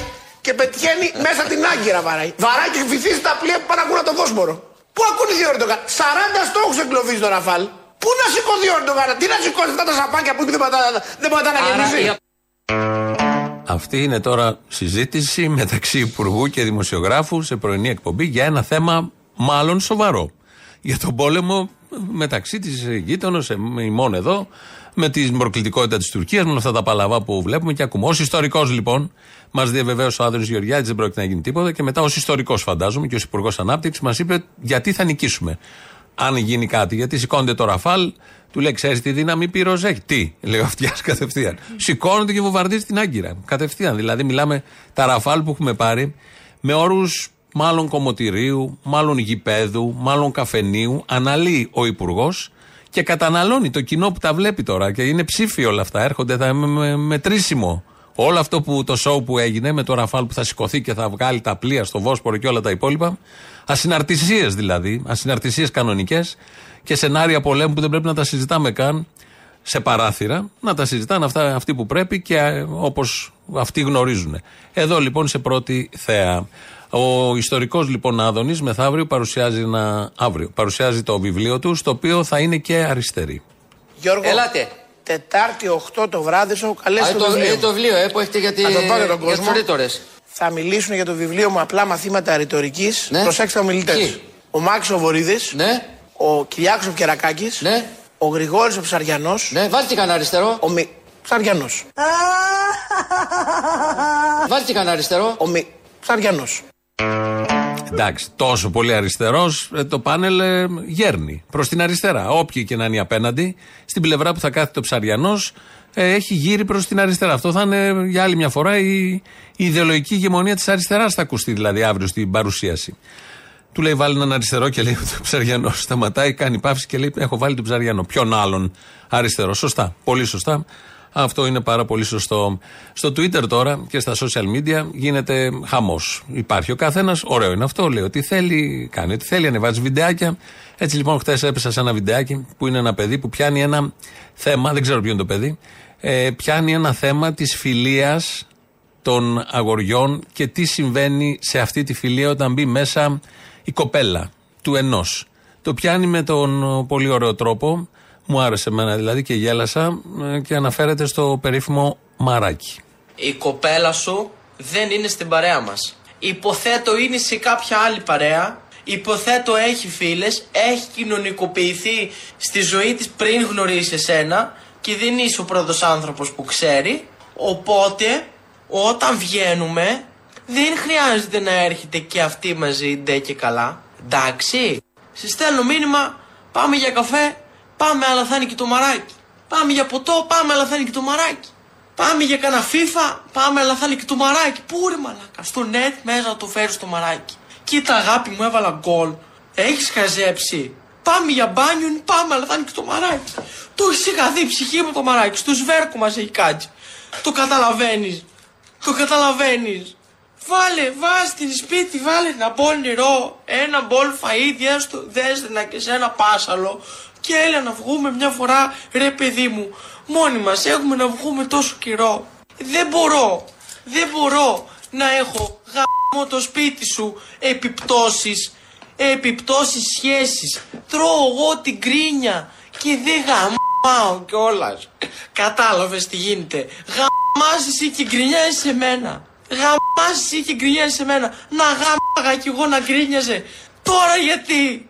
και πετυχαίνει μέσα την άγκυρα βαράει. Βαράει και βυθίζει τα πλοία που πάνε να ακούνε το Βόσπορο. Πού ακούνε οι Ερντογάν; 40 στόχους εγκλωβίζει το ραφάλ. Πού να σηκωθεί ο Ερντογάν, τι να σηκώσει αυτά τα σαπάκια που δεν πατά- δεν πατά να Άρα γεμίσει; η- Αυτή είναι τώρα συζήτηση μεταξύ Υπουργού και Δημοσιογράφου σε πρωινή εκπομπή για ένα θέμα μάλλον σοβαρό. Για τον πόλεμο μεταξύ της γείτονος, ημών εδώ, με την προκλητικότητα της Τουρκίας, με όλα αυτά τα παλαβά που βλέπουμε και ακούμε. Ω ιστορικός λοιπόν, μας διαβεβαίωσε ο Άδωνης Γεωργιάδης, δεν πρόκειται να γίνει τίποτα. Και μετά ως ιστορικός, φαντάζομαι, και ως Υπουργός Ανάπτυξης, μας είπε γιατί θα νικήσουμε. Αν γίνει κάτι, γιατί σηκώνεται το Ραφάλ, του λέει: Ξέρεις τι δύναμη πυρός έχει. Τι, λέει ο αυτιάς κατευθείαν. Σηκώνεται και βομβαρδίζει την Άγκυρα. Κατευθείαν. Δηλαδή, μιλάμε τα Ραφάλ που έχουμε πάρει με όρους μάλλον κομμωτηρίου, μάλλον γηπέδου, μάλλον καφενείου. Αναλύει ο Υπουργός και καταναλώνει το κοινό που τα βλέπει τώρα. Και είναι ψήφοι όλα αυτά. Έρχονται θα, με, με, μετρήσιμο. Όλο αυτό που το σοου που έγινε με το Ραφάλ που θα σηκωθεί και θα βγάλει τα πλοία στο Βόσπορο και όλα τα υπόλοιπα. Ασυναρτησίες δηλαδή. Ασυναρτησίες κανονικές και σενάρια πολέμου που δεν πρέπει να τα συζητάμε καν σε παράθυρα. Να τα συζητάνε αυτά, αυτοί που πρέπει και όπως αυτοί γνωρίζουν. Εδώ λοιπόν σε πρώτη θέα. Ο ιστορικός λοιπόν Άδωνης μεθαύριο παρουσιάζει ένα. αύριο παρουσιάζει το βιβλίο του, στο οποίο θα είναι και αριστερή. Γιώργο, Ελάτε. Τετάρτη 8 το βράδυ σου έχω καλέσει Α, το, το, βιβλίο. ε, το βιβλίο ε, που έχετε για, τη, Θα το πάω για τον για τους κόσμο. ρήτορες. Θα μιλήσουν για το βιβλίο μου απλά μαθήματα ρητορικής. Ναι. Προσέξτε ομιλητέ. Ποιοι; Ο Μάξ ο Βορύδης. Ναι. Ο Κυριάκος ο Κερακάκης. Ναι. Ο Γρηγόρης ο Ψαριανός. Ναι, βάλτε κανένα αριστερό. Ο Μι... Ψαριανός. Βάλτε και κανένα αριστερό. Ο Μι... Ψαριανός. Εντάξει, τόσο πολύ αριστερός, το πάνελ ε, γέρνει προς την αριστερά. Όποιοι και να είναι οι απέναντι, στην πλευρά που θα κάθεται ο ψαριανός, έχει γύρει προς την αριστερά. Αυτό θα είναι για άλλη μια φορά η, η ιδεολογική ηγεμονία της αριστεράς, θα ακουστεί δηλαδή αύριο στην παρουσίαση. Του λέει βάλει έναν αριστερό και λέει ο ψαριανός. Σταματάει, κάνει παύση και λέει: Έχω βάλει τον ψαριανό. Ποιον άλλον αριστερό. Σωστά. Πολύ σωστά. Αυτό είναι πάρα πολύ σωστό. Στο Twitter τώρα και στα social media γίνεται χαμός. Υπάρχει ο καθένας, ωραίο είναι αυτό, λέει ότι θέλει, κάνει ό,τι θέλει, ανεβάζει βιντεάκια. Έτσι λοιπόν, χθες έπεσα σε ένα βιντεάκι που είναι ένα παιδί που πιάνει ένα θέμα, δεν ξέρω ποιο είναι το παιδί, ε, πιάνει ένα θέμα της φιλίας των αγοριών και τι συμβαίνει σε αυτή τη φιλία όταν μπει μέσα η κοπέλα του ενός. Το πιάνει με τον πολύ ωραίο τρόπο. Μου άρεσε εμένα δηλαδή και γέλασα ε, και αναφέρεται στο περίφημο μαράκι. Η κοπέλα σου δεν είναι στην παρέα μας. Υποθέτω είναι σε κάποια άλλη παρέα. Υποθέτω έχει φίλες, έχει κοινωνικοποιηθεί στη ζωή της πριν γνωρίσεις εσένα και δεν είσαι ο πρώτος άνθρωπος που ξέρει. Οπότε όταν βγαίνουμε δεν χρειάζεται να έρχεται και αυτή μαζί ντε και καλά. Εντάξει. Σε στέλνω μήνυμα, πάμε για καφέ, πάμε αλλά θα είναι και το μαράκι. Πάμε για ποτό, πάμε αλλά θα είναι και το μαράκι. Πάμε για κανένα FIFA, πάμε αλλά θα είναι και το μαράκι. Πού ρε μαλάκα, στο net μέσα να το φέρεις το μαράκι. Κοίτα αγάπη μου έβαλα γκολ. Έχεις χαζέψει. Πάμε για μπάνιο, πάμε αλλά θα είναι και το μαράκι. Το έχεις σιγαθεί η ψυχή μου το μαράκι. Στο σβέρκο μας έχει κάτσει. Το καταλαβαίνεις. Το καταλαβαίνεις. Βάλε, βάζ την σπίτι, βάλε ένα μπολ νερό, ένα μπολ φαΐ, διέστο, δέσδενα και σε ένα πάσαλο και έλα να βγούμε μια φορά, ρε παιδί μου, μόνοι μας έχουμε να βγούμε τόσο καιρό. Δεν μπορώ, δεν μπορώ να έχω γάμο το σπίτι σου επιπτώσεις, επιπτώσεις σχέσεις. Τρώω εγώ την κρίνια και δεν γαμάω κιόλας. Κατάλαβες τι γίνεται. Γαμάς εσύ και γκρινιάζεις σε μένα. Γαμάς εσύ και γκρινιάζεις σε μένα. Να γαμάγα κι εγώ να γκρίνιαζε. Τώρα γιατί;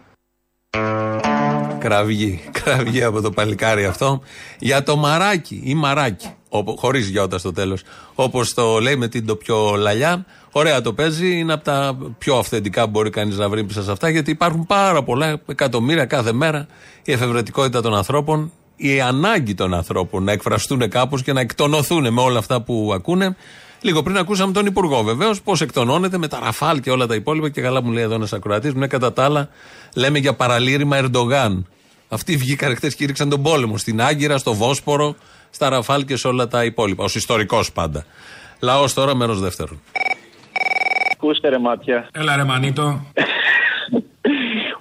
Κραυγή. Κραυγή από το παλικάρι αυτό. Για το μαράκι ή μαράκι. Χωρίς γιώτα στο τέλος. Όπως το λέει με την το πιο λαλιά. Ωραία το παίζει. Είναι από τα πιο αυθεντικά που μπορεί κανείς να βρει πίσω σε αυτά. Γιατί υπάρχουν πάρα πολλά εκατομμύρια κάθε μέρα. Η εφευρετικότητα των ανθρώπων. Η ανάγκη των ανθρώπων να εκφραστούν κάπως και να εκτονωθούν με όλα αυτά που ακούνε. Λίγο πριν ακούσαμε τον Υπουργό βεβαίως πώς εκτονώνεται με τα ραφάλ και όλα τα υπόλοιπα. Και καλά μου λέει εδώ ένας ακροατής μου, ναι, κατά τα άλλα λέμε για παραλήρημα Ερντογάν. Αυτοί βγήκαν χθες και ρίξαν τον πόλεμο στην Άγκυρα, στο Βόσπορο, στα ραφάλ και σε όλα τα υπόλοιπα. Ω ιστορικός πάντα. Λαός τώρα, μέρος δεύτερον. Ακούστε ρε μάτια. Έλα ρε μανίτο.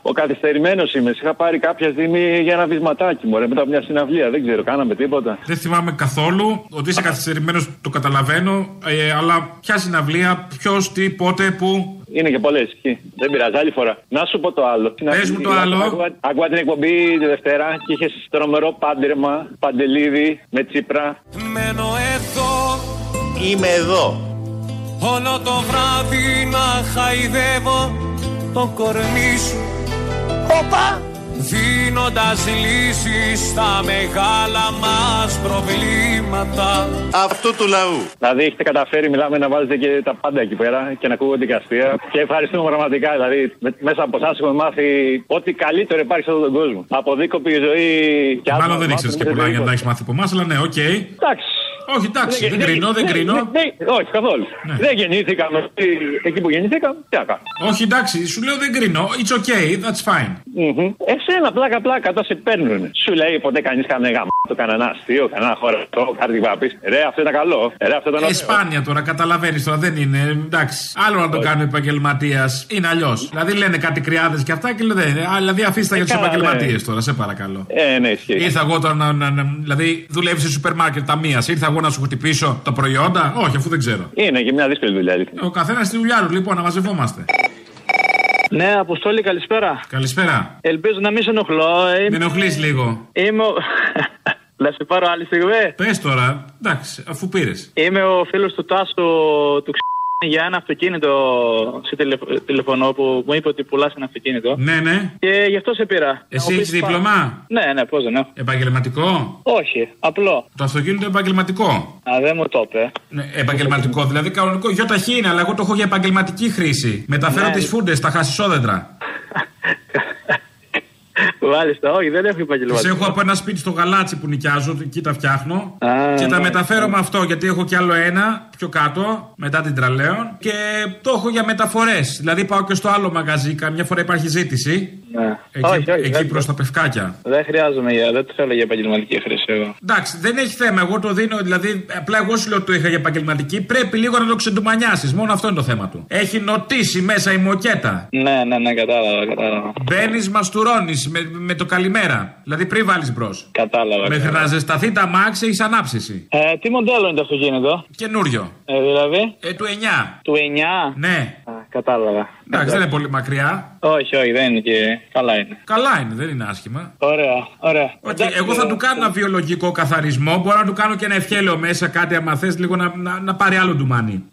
Ο καθυστερημένος είμαι. Σε Είχα πάρει κάποια στιγμή για ένα βυσματάκι μου, μετά από μια συναυλία. Δεν ξέρω, κάναμε τίποτα. Δεν θυμάμαι καθόλου ότι είσαι καθυστερημένος, το καταλαβαίνω. Ε, αλλά ποια συναυλία, ποιος, τι, πότε, πού; Είναι και πολλές. Δεν πειράζει, άλλη φορά. Να σου πω το άλλο. Πες μου το άλλο. Άκουγα την εκπομπή τη Δευτέρα και είχες τρομερό πάντρεμα, παντελίδι με τσίπρα. Μένω εδώ. Είμαι εδώ. Όλο το βράδυ να χαϊδεύω το κορμί σου. Όπα! Δίνοντας λύσεις στα μεγάλα μας προβλήματα Αυτού του λαού. Δηλαδή έχετε καταφέρει, μιλάμε να βάζετε και τα πάντα εκεί πέρα και να ακούγονται και αστεία. Και ευχαριστούμε πραγματικά. Δηλαδή με- μέσα από εσάς έχουμε μάθει ό,τι καλύτερο υπάρχει σε αυτόν τον κόσμο. Από δίκοπη ζωή και άλλα. Μάλλον δεν ήξερες και πολλά για να τα έχεις μάθει από εμάς, αλλά ναι, οκ. Εντάξει. Όχι, εντάξει, δεν κρίνω, δεν κρίνω. όχι, καθόλου. Δεν γεννήθηκαμε εκεί που γεννηθήκαμε. Τι να κάνουμε. Όχι, εντάξει, σου λέω δεν κρίνω. It's okay, that's fine. Μμμ. Εσένα πλάκα πλάκα όταν σε παίρνουν. Σου λέει ποτέ κανείς κανένα γαμ, το κανένα αστείο, κανένα χωρατό, κάτι που να πεις. Ρε αυτό ήταν καλό. Ρε αυτό ήταν Ε, ωραίο. σπάνια τώρα, καταλαβαίνεις τώρα, δεν είναι. Εντάξει. Άλλο να το κάνει ο επαγγελματία είναι αλλιώς. Δηλαδή λένε κάτι κρυάδες και αυτά και λένε. δεν είναι. Α, Δηλαδή αφήστε τα για τους καλά, επαγγελματίες ναι. τώρα, σε παρακαλώ. Ε, ναι, ισχύει. Ήρθα εγώ τώρα να. να, να δηλαδή δουλεύεις σε σούπερ μάρκετ ταμεία. Ήρθα εγώ να σου χτυπήσω τα προϊόντα; Όχι, αφού δεν ξέρω. Είναι και μια δύσκολη δουλειά. αλήθεια. Ο καθένας στη δουλειά του, λοιπόν, να μαζευόμαστε. Ναι, Αποστόλη, καλησπέρα. Καλησπέρα. Ελπίζω να μην σε ενοχλώ. Είμαι... Με ενοχλείς λίγο. Είμαι ο... να σε πάρω άλλη στιγμή. Πες τώρα, εντάξει, αφού πήρες. Είμαι ο φίλος του Τάσου του ξ... Για ένα αυτοκίνητο σε τηλεφ- τηλεφωνώ που μου είπε ότι πουλάς ένα αυτοκίνητο. Ναι, ναι. Και γι' αυτό σε πήρα. Εσύ Να μου έχεις πεις δίπλωμα; πάνω. Ναι, ναι, πώς δεν έχω. Επαγγελματικό; Όχι, απλό. Το αυτοκίνητο επαγγελματικό; Α, δεν μου το είπε. Ναι, επαγγελματικό, δηλαδή κανονικό. Γιοταχή είναι, αλλά εγώ το έχω για επαγγελματική χρήση. Μεταφέρω Ναι. τις φούντες, τα χασισόδεντρα. Μάλιστα, όχι, δεν έχω Τις επαγγελματικό. έχω από ένα σπίτι στο γαλάτσι που νοικιάζω, εκεί τα φτιάχνω. Α, και τα ναι. μεταφέρω με αυτό, γιατί έχω κι άλλο ένα πιο κάτω, μετά την τραλέον. Και το έχω για μεταφορές. Δηλαδή πάω και στο άλλο μαγαζί, καμιά φορά υπάρχει ζήτηση. Ναι. Εκεί, όχι, όχι, εκεί δεν, προς τα πευκάκια. δεν χρειάζομαι για, δεν το θέλω για επαγγελματική χρήση εγώ. Εντάξει, δεν έχει θέμα. Εγώ το δίνω, δηλαδή, απλά εγώ σου λέω ότι το είχα για επαγγελματική. Πρέπει λίγο να το ξεντουμανιάσεις. Μόνο αυτό είναι το θέμα του. Έχει νοτήσει μέσα η μοκέτα. Ναι, ναι, ναι, κατάλαβα, κατάλαβα. Μπαίνεις, μαστουρώνεις με, με το καλημέρα. Δηλαδή πριν βάλεις μπρος. Κατάλαβα. Μέχρι να ζεσταθεί τα μάξι έχεις ανάψηση. Ε, τι μοντέλο είναι το αυτοκίνητο, Καινούριο. ε, δηλαδή; Ε, του 9. Του 9. Ναι. Α, κατάλαβα. Εντάξει, δεν είναι πολύ μακριά. Όχι, όχι, δεν είναι και. Καλά είναι. Καλά είναι, δεν είναι άσχημα. Ωραία, ωραία. Οκ, Εντάξει, εγώ θα ε, του κάνω ένα βιολογικό καθαρισμό. Μπορώ να του κάνω και ένα ευχέλαιο μέσα, κάτι άμα θες λίγο να, να, να πάρει άλλο ντουμάνι.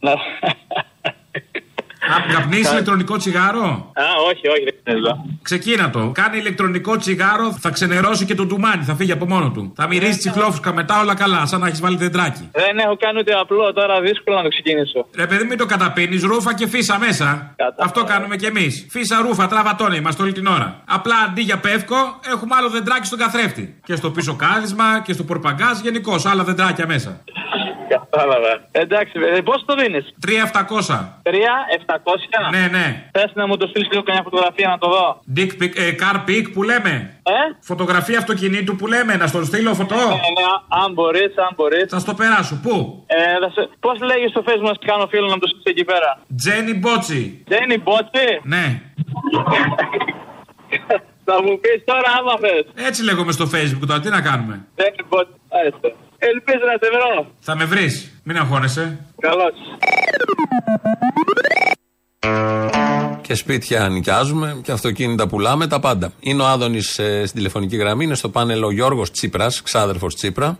Να- Α, Καπνίσει ηλεκτρονικό τσιγάρο; Α, όχι, όχι, δεν θέλω. Ξεκίνα το. Κάνει ηλεκτρονικό τσιγάρο, θα ξενερώσει και το ντουμάνι, θα φύγει από μόνο του. Θα μυρίσει τσιχλόφουσκα μετά όλα καλά, σαν να έχεις βάλει δεντράκι. Δεν έχω κάνει ούτε απλό, τώρα δύσκολο να το ξεκινήσω. Ρε παιδί, μην το καταπίνεις, ρούφα και φύσα μέσα. Αυτό κάνουμε κι εμείς. Φύσα ρούφα, τραβατώνε είμαστε όλη την ώρα. Απλά αντί για πεύκο, έχουμε άλλο δεντράκι στον καθρέφτη. Και στο πίσω κάδισμα και στο πορπαγκάζ γενικώς, άλλα δεντράκια μέσα. Κατάλαβα. Εντάξει, ε, πώ το δίνεις; 3-700. 3-700. Ναι, ναι. Θες να μου το στείλεις λίγο καμιά φωτογραφία να το δω; Dick pic, ε, car pic που λέμε. Ε; Φωτογραφία αυτοκινήτου που λέμε, να στον στείλω φωτό. Ναι, ναι, αν μπορείς, αν μπορείς. Θα στο περάσω. Πού; Ε, σε... Πώς λέγεις στο facebook να σου κάνω φίλο να μου το στείλεις εκεί πέρα; Τζένι Μπότσι. Τζένι Μπότσι; Ναι. Θα μου πεις τώρα άμα θες. Έτσι λέγομαι στο facebook τώρα, τι να κάνουμε; Τζένι Μπότσι. Άιστε. Ελπίζω να σε βρω. Θα με βρεις. Μην αγχώνεσαι. Καλώς. Και σπίτια νοικιάζουμε και αυτοκίνητα πουλάμε, τα πάντα. Είναι ο Άδωνης στη τηλεφωνική γραμμή, είναι στο πάνελ ο Γιώργος Τσίπρας, ξάδερφος Τσίπρα.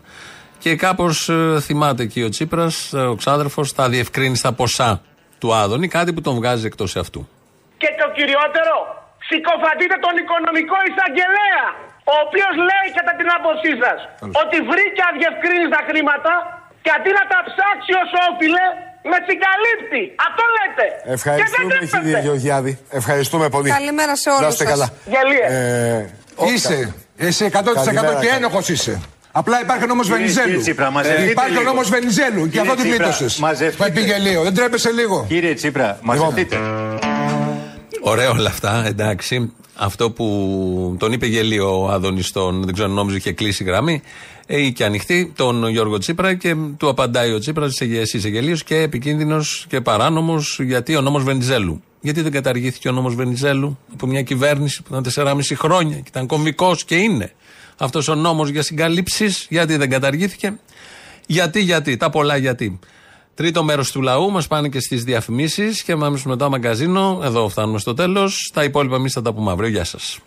Και κάπως θυμάται εκεί ο Τσίπρας, ο ξάδερφος, θα διευκρίνει στα ποσά του Άδωνη, κάτι που τον βγάζει εκτός αυτού. Και το κυριότερο, συκοφαντείτε τον οικονομικό εισαγγελέα, ο οποίος λέει κατά την άποψή σας ότι βρήκε αδιευκρίνηστα χρήματα και αντί να τα ψάξει όσο όφιλε, με συγκαλύπτει. Αυτό λέτε. Ευχαριστούμε, Και δεν κύριε Γεωργιάδη. Ευχαριστούμε πολύ. Καλημέρα σε όλους Να είστε σας. καλά. Γελίε. Ε, Είσαι. Είσαι 100% Καλημέρα, και καλή. ένοχος είσαι. Απλά υπάρχει ο νόμος Κύριε- Βενιζέλου. κύριε Τσίπρα, μαζευτείτε υπάρχει ο λίγο. νόμος Βενιζέλου και Κύριε αυτό την Τσίπρα, πλήτωσε. μαζευτείτε. Το επιγελίο. Δεν τρέπεσαι λίγο. Κύριε Τσίπρα, μαζευτείτε. Ωραία όλα αυτά, εντάξει. Αυτό που τον είπε γελίο ο Άδωνη, τον, δεν ξέρω αν νόμιζε είχε κλείσει η γραμμή, ε, ή και ανοιχτή, τον Γιώργο Τσίπρα και του απαντάει ο Τσίπρας, εσύ είσαι γελίος και επικίνδυνος και παράνομος, γιατί ο νόμος Βενιζέλου. Γιατί δεν καταργήθηκε ο νόμος Βενιζέλου από μια κυβέρνηση που ήταν 4,5 χρόνια και ήταν κομβικό και είναι. Αυτός ο νόμος για συγκαλύψεις, γιατί δεν καταργήθηκε. Γιατί, γιατί, τα πολλά γιατί. Τρίτο μέρος του λαού μας πάνε και στις διαφημίσεις και πάμε μετά μαγκαζίνο. Εδώ φτάνουμε στο τέλος. Τα υπόλοιπα εμείς θα τα πούμε αύριο. Γεια σας.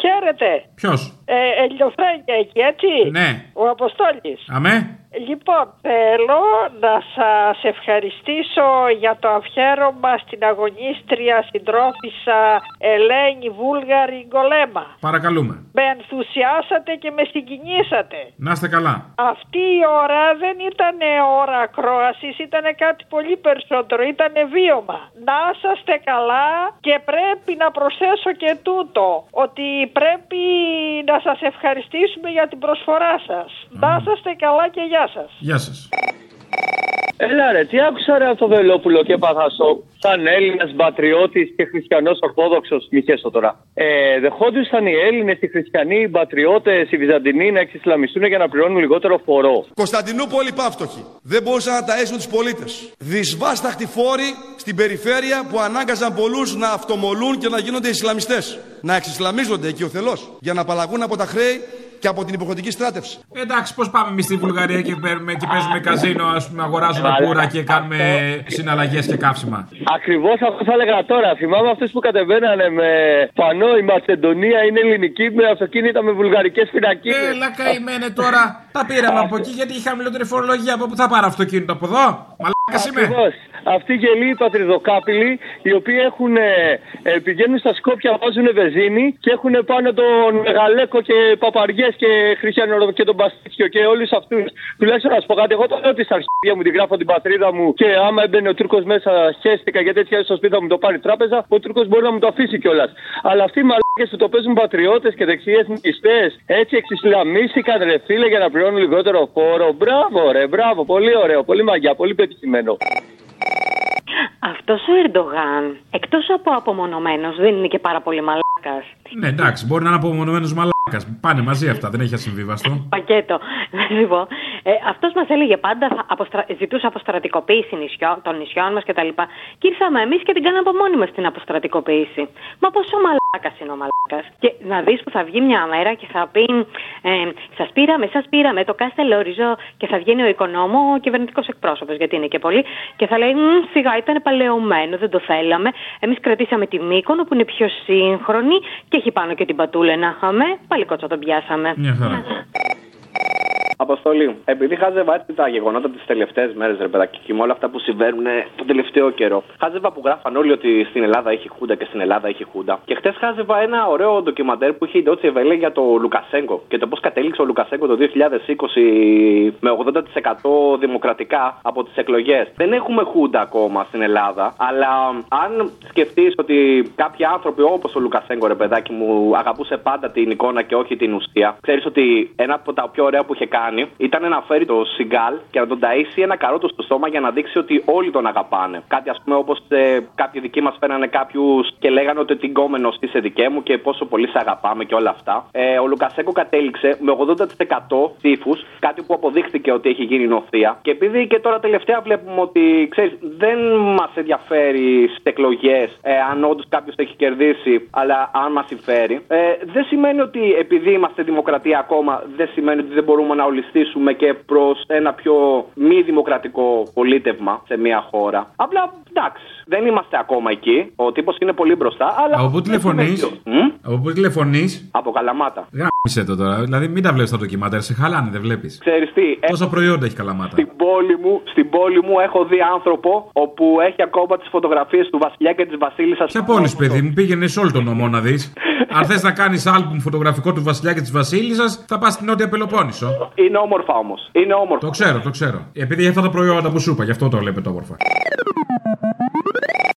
Χαίρετε. Ποιος; Ε, Ελιοφρένια εκεί, έτσι. Ναι. Ο Αποστόλης. Αμέ. Λοιπόν, θέλω να σας ευχαριστήσω για το αφιέρωμα στην αγωνίστρια συντρόφισσα Ελένη Βούλγαρη Γκολέμα. Παρακαλούμε. Με ενθουσιάσατε και με συγκινήσατε. Να είστε καλά. Αυτή η ώρα δεν ήταν ώρα ακρόασης, ήταν κάτι πολύ περισσότερο, ήταν βίωμα. Να είσαστε καλά και πρέπει να προσθέσω και τούτο, ότι πρέπει να σας ευχαριστήσουμε για την προσφορά σας. Να είσαστε καλά και γεια σας. Γεια σας. Έλα ρε, τι άκουσα ρε από το Βελόπουλο και έπαθα στο σαν Έλληνας πατριώτης και χριστιανός Ορθόδοξος. Μη χέσω τώρα. Ε, δεχόντουσαν οι Έλληνες, οι χριστιανοί, οι πατριώτες, οι Βυζαντινοί να εξισλαμιστούν για να πληρώνουν λιγότερο φορό. Κωνσταντινούπολη πάυτοχη. Δεν μπορούσαν να ταΐσουν τους πολίτες. Δυσβάσταχτοι φόροι στην περιφέρεια που ανάγκαζαν πολλούς να αυτομολούν και να γίνονται Ισλαμιστές. Να εξισλαμίζονται εκεί ο θελός για να απαλλαγούν από τα χρέη και από την υποχρεωτική στράτευση. Εντάξει, πώς πάμε εμείς στη Βουλγαρία και, παίρνουμε, και παίζουμε καζίνο, ας πούμε, αγοράζουμε πουρα και κάνουμε συναλλαγές και καύσιμα. Ακριβώς αυτό θα έλεγα τώρα. Θυμάμαι αυτούς που κατεβαίνανε με πανό η Μακεδονία είναι ελληνική με αυτοκίνητα με βουλγαρικές φυλακίδε. Έλα καημένε τώρα. Τα πήραμε από εκεί γιατί είχαμε χαμηλότερη φορολογία. Από πού θα πάρω αυτοκίνητο από εδώ; Μαλάκας είμαι. Ακριβώς. αυτοί οι γελοί πατριδοκάπηλοι, οι οποίοι έχουν, ε, ε, πηγαίνουν στα Σκόπια, βάζουν βεζίνη και έχουν πάνω τον Μεγαλέκο και Παπαριές και Χριστιανό και τον Παστίτσιο και όλους αυτούς. Τουλάχιστον να σου πω κάτι, εγώ το λέω ότι στα αρχίδια μου την γράφω την πατρίδα μου και άμα έμπαινε ο Τούρκος μέσα, χαίστηκα γιατί έτσι στο σπίτι θα μου το πάρει τράπεζα, ο Τούρκος μπορεί να μου το αφήσει κιόλας. Αλλά αυτοί οι μαλάκες που το παίζουν πατριώτες και δεξιέ νικιστέ, έτσι εξισλαμίστηκαν ρε φίλε για να πληρώνουν λιγότερο φόρο. Μπράβο, ρε, μπράβο, πολύ ωραίο, πολύ μαγιά, πολύ πετυχημένο. Αυτός ο Ερντογάν, εκτός από απομονωμένος, δεν είναι και πάρα πολύ μαλάκας. Ναι, εντάξει, μπορεί να είναι απομονωμένος μαλάκας. Πάνε μαζί αυτά, δεν έχει ασυμβίβαστο. Πακέτο. Να σου πω. Ε, Αυτός μας έλεγε πάντα, θα αποστρα... ζητούσε αποστρατικοποίηση νησιό, των νησιών μας κτλ. Και, και ήρθαμε εμείς και την κάναμε από μόνοι μας την αποστρατικοποίηση. Μα πόσο μαλάκας είναι ο μαλάκας. Και να δεις που θα βγει μια μέρα και θα πει ε, Σας πήραμε, σας πήραμε το Κάστελ Όριζο και θα βγαίνει ο οικονόμο, ο κυβερνητικός εκπρόσωπος, γιατί είναι και πολύ, και θα λέει «Μμ, Σιγά, ήταν παλαιωμένο, δεν το θέλαμε. Εμείς κρατήσαμε τη Μύκονο που είναι πιο σύγχρονη και έχει πάνω και την Πατούλε να είχαμε. Πάλι κότσα τον πιάσαμε. Μια χαρά. Αποστολή, επειδή χάζευα έτσι τα γεγονότα τις τελευταίες μέρες, ρε παιδάκι, και με όλα αυτά που συμβαίνουν τον τελευταίο καιρό. Χάζευα που γράφαν όλοι ότι στην Ελλάδα έχει χούντα και στην Ελλάδα έχει χούντα. Και χτες χάζευα ένα ωραίο ντοκιμαντέρ που είχε η Ντότσε Βελέ για το Λουκασέγκο και το πώς κατέληξε ο Λουκασέγκο το 2020 με 80% δημοκρατικά από τις εκλογές. Δεν έχουμε χούντα ακόμα στην Ελλάδα, αλλά αν σκεφτείς ότι κάποιοι άνθρωποι όπως ο Λουκασέγκο, ρε παιδάκι μου, αγαπούσε πάντα την εικόνα και όχι την ουσία, ξέρεις ότι ένα από τα πιο ωραία που είχε κάνει ήταν να φέρει το Σιγκάλ και να τον ταΐσει ένα καρότο στο στόμα για να δείξει ότι όλοι τον αγαπάνε. Κάτι ας πούμε όπως ε, κάποιοι δικοί μας φέρανε κάποιους και λέγανε ότι την κόμενος είσαι δικέ μου και πόσο πολύ σε αγαπάμε και όλα αυτά. Ε, ο Λουκασέκο κατέληξε με 80% ψήφους, κάτι που αποδείχθηκε ότι έχει γίνει νοθεία. Και επειδή και τώρα τελευταία βλέπουμε ότι ξέρεις, δεν μας ενδιαφέρει στις εκλογές ε, αν όντως κάποιος έχει κερδίσει, αλλά αν μας συμφέρει, ε, δεν σημαίνει ότι επειδή είμαστε δημοκρατία ακόμα, δεν σημαίνει ότι δεν μπορούμε να ολιστήσουμε και προς ένα πιο μη δημοκρατικό πολίτευμα σε μια χώρα. Απλά εντάξει, δεν είμαστε ακόμα εκεί. Ο τύπος είναι πολύ μπροστά, αλλά. Από πού τηλεφωνείς; Από πού τηλεφωνείς; Από Καλαμάτα. Γάμισε το τώρα. Δηλαδή μην τα βλέπεις τα ντοκιμαντέρ, σε χαλάνε, δεν βλέπεις. Ξέρεις τι, ε, Πόσα προϊόντα έχει καλαμάτα; στην πόλη, μου, στην πόλη μου έχω δει άνθρωπο όπου έχει ακόμα τις φωτογραφίες του Βασιλιά και της Βασίλισσας. Ποια πόλη, παιδί μου, πήγαινε σε όλο τον νομό να δεις. Αν θες να κάνεις άλμπουμ φωτογραφικό του Βασιλιά και της Βασίλισσας, θα πας στην Νότια Πελοπόννησο. Είναι όμορφα όμως. Είναι όμορφα. Το ξέρω, το ξέρω. Επειδή για αυτά τα προϊόντα που σου είπα, γι' αυτό το βλέπετε όμορφα.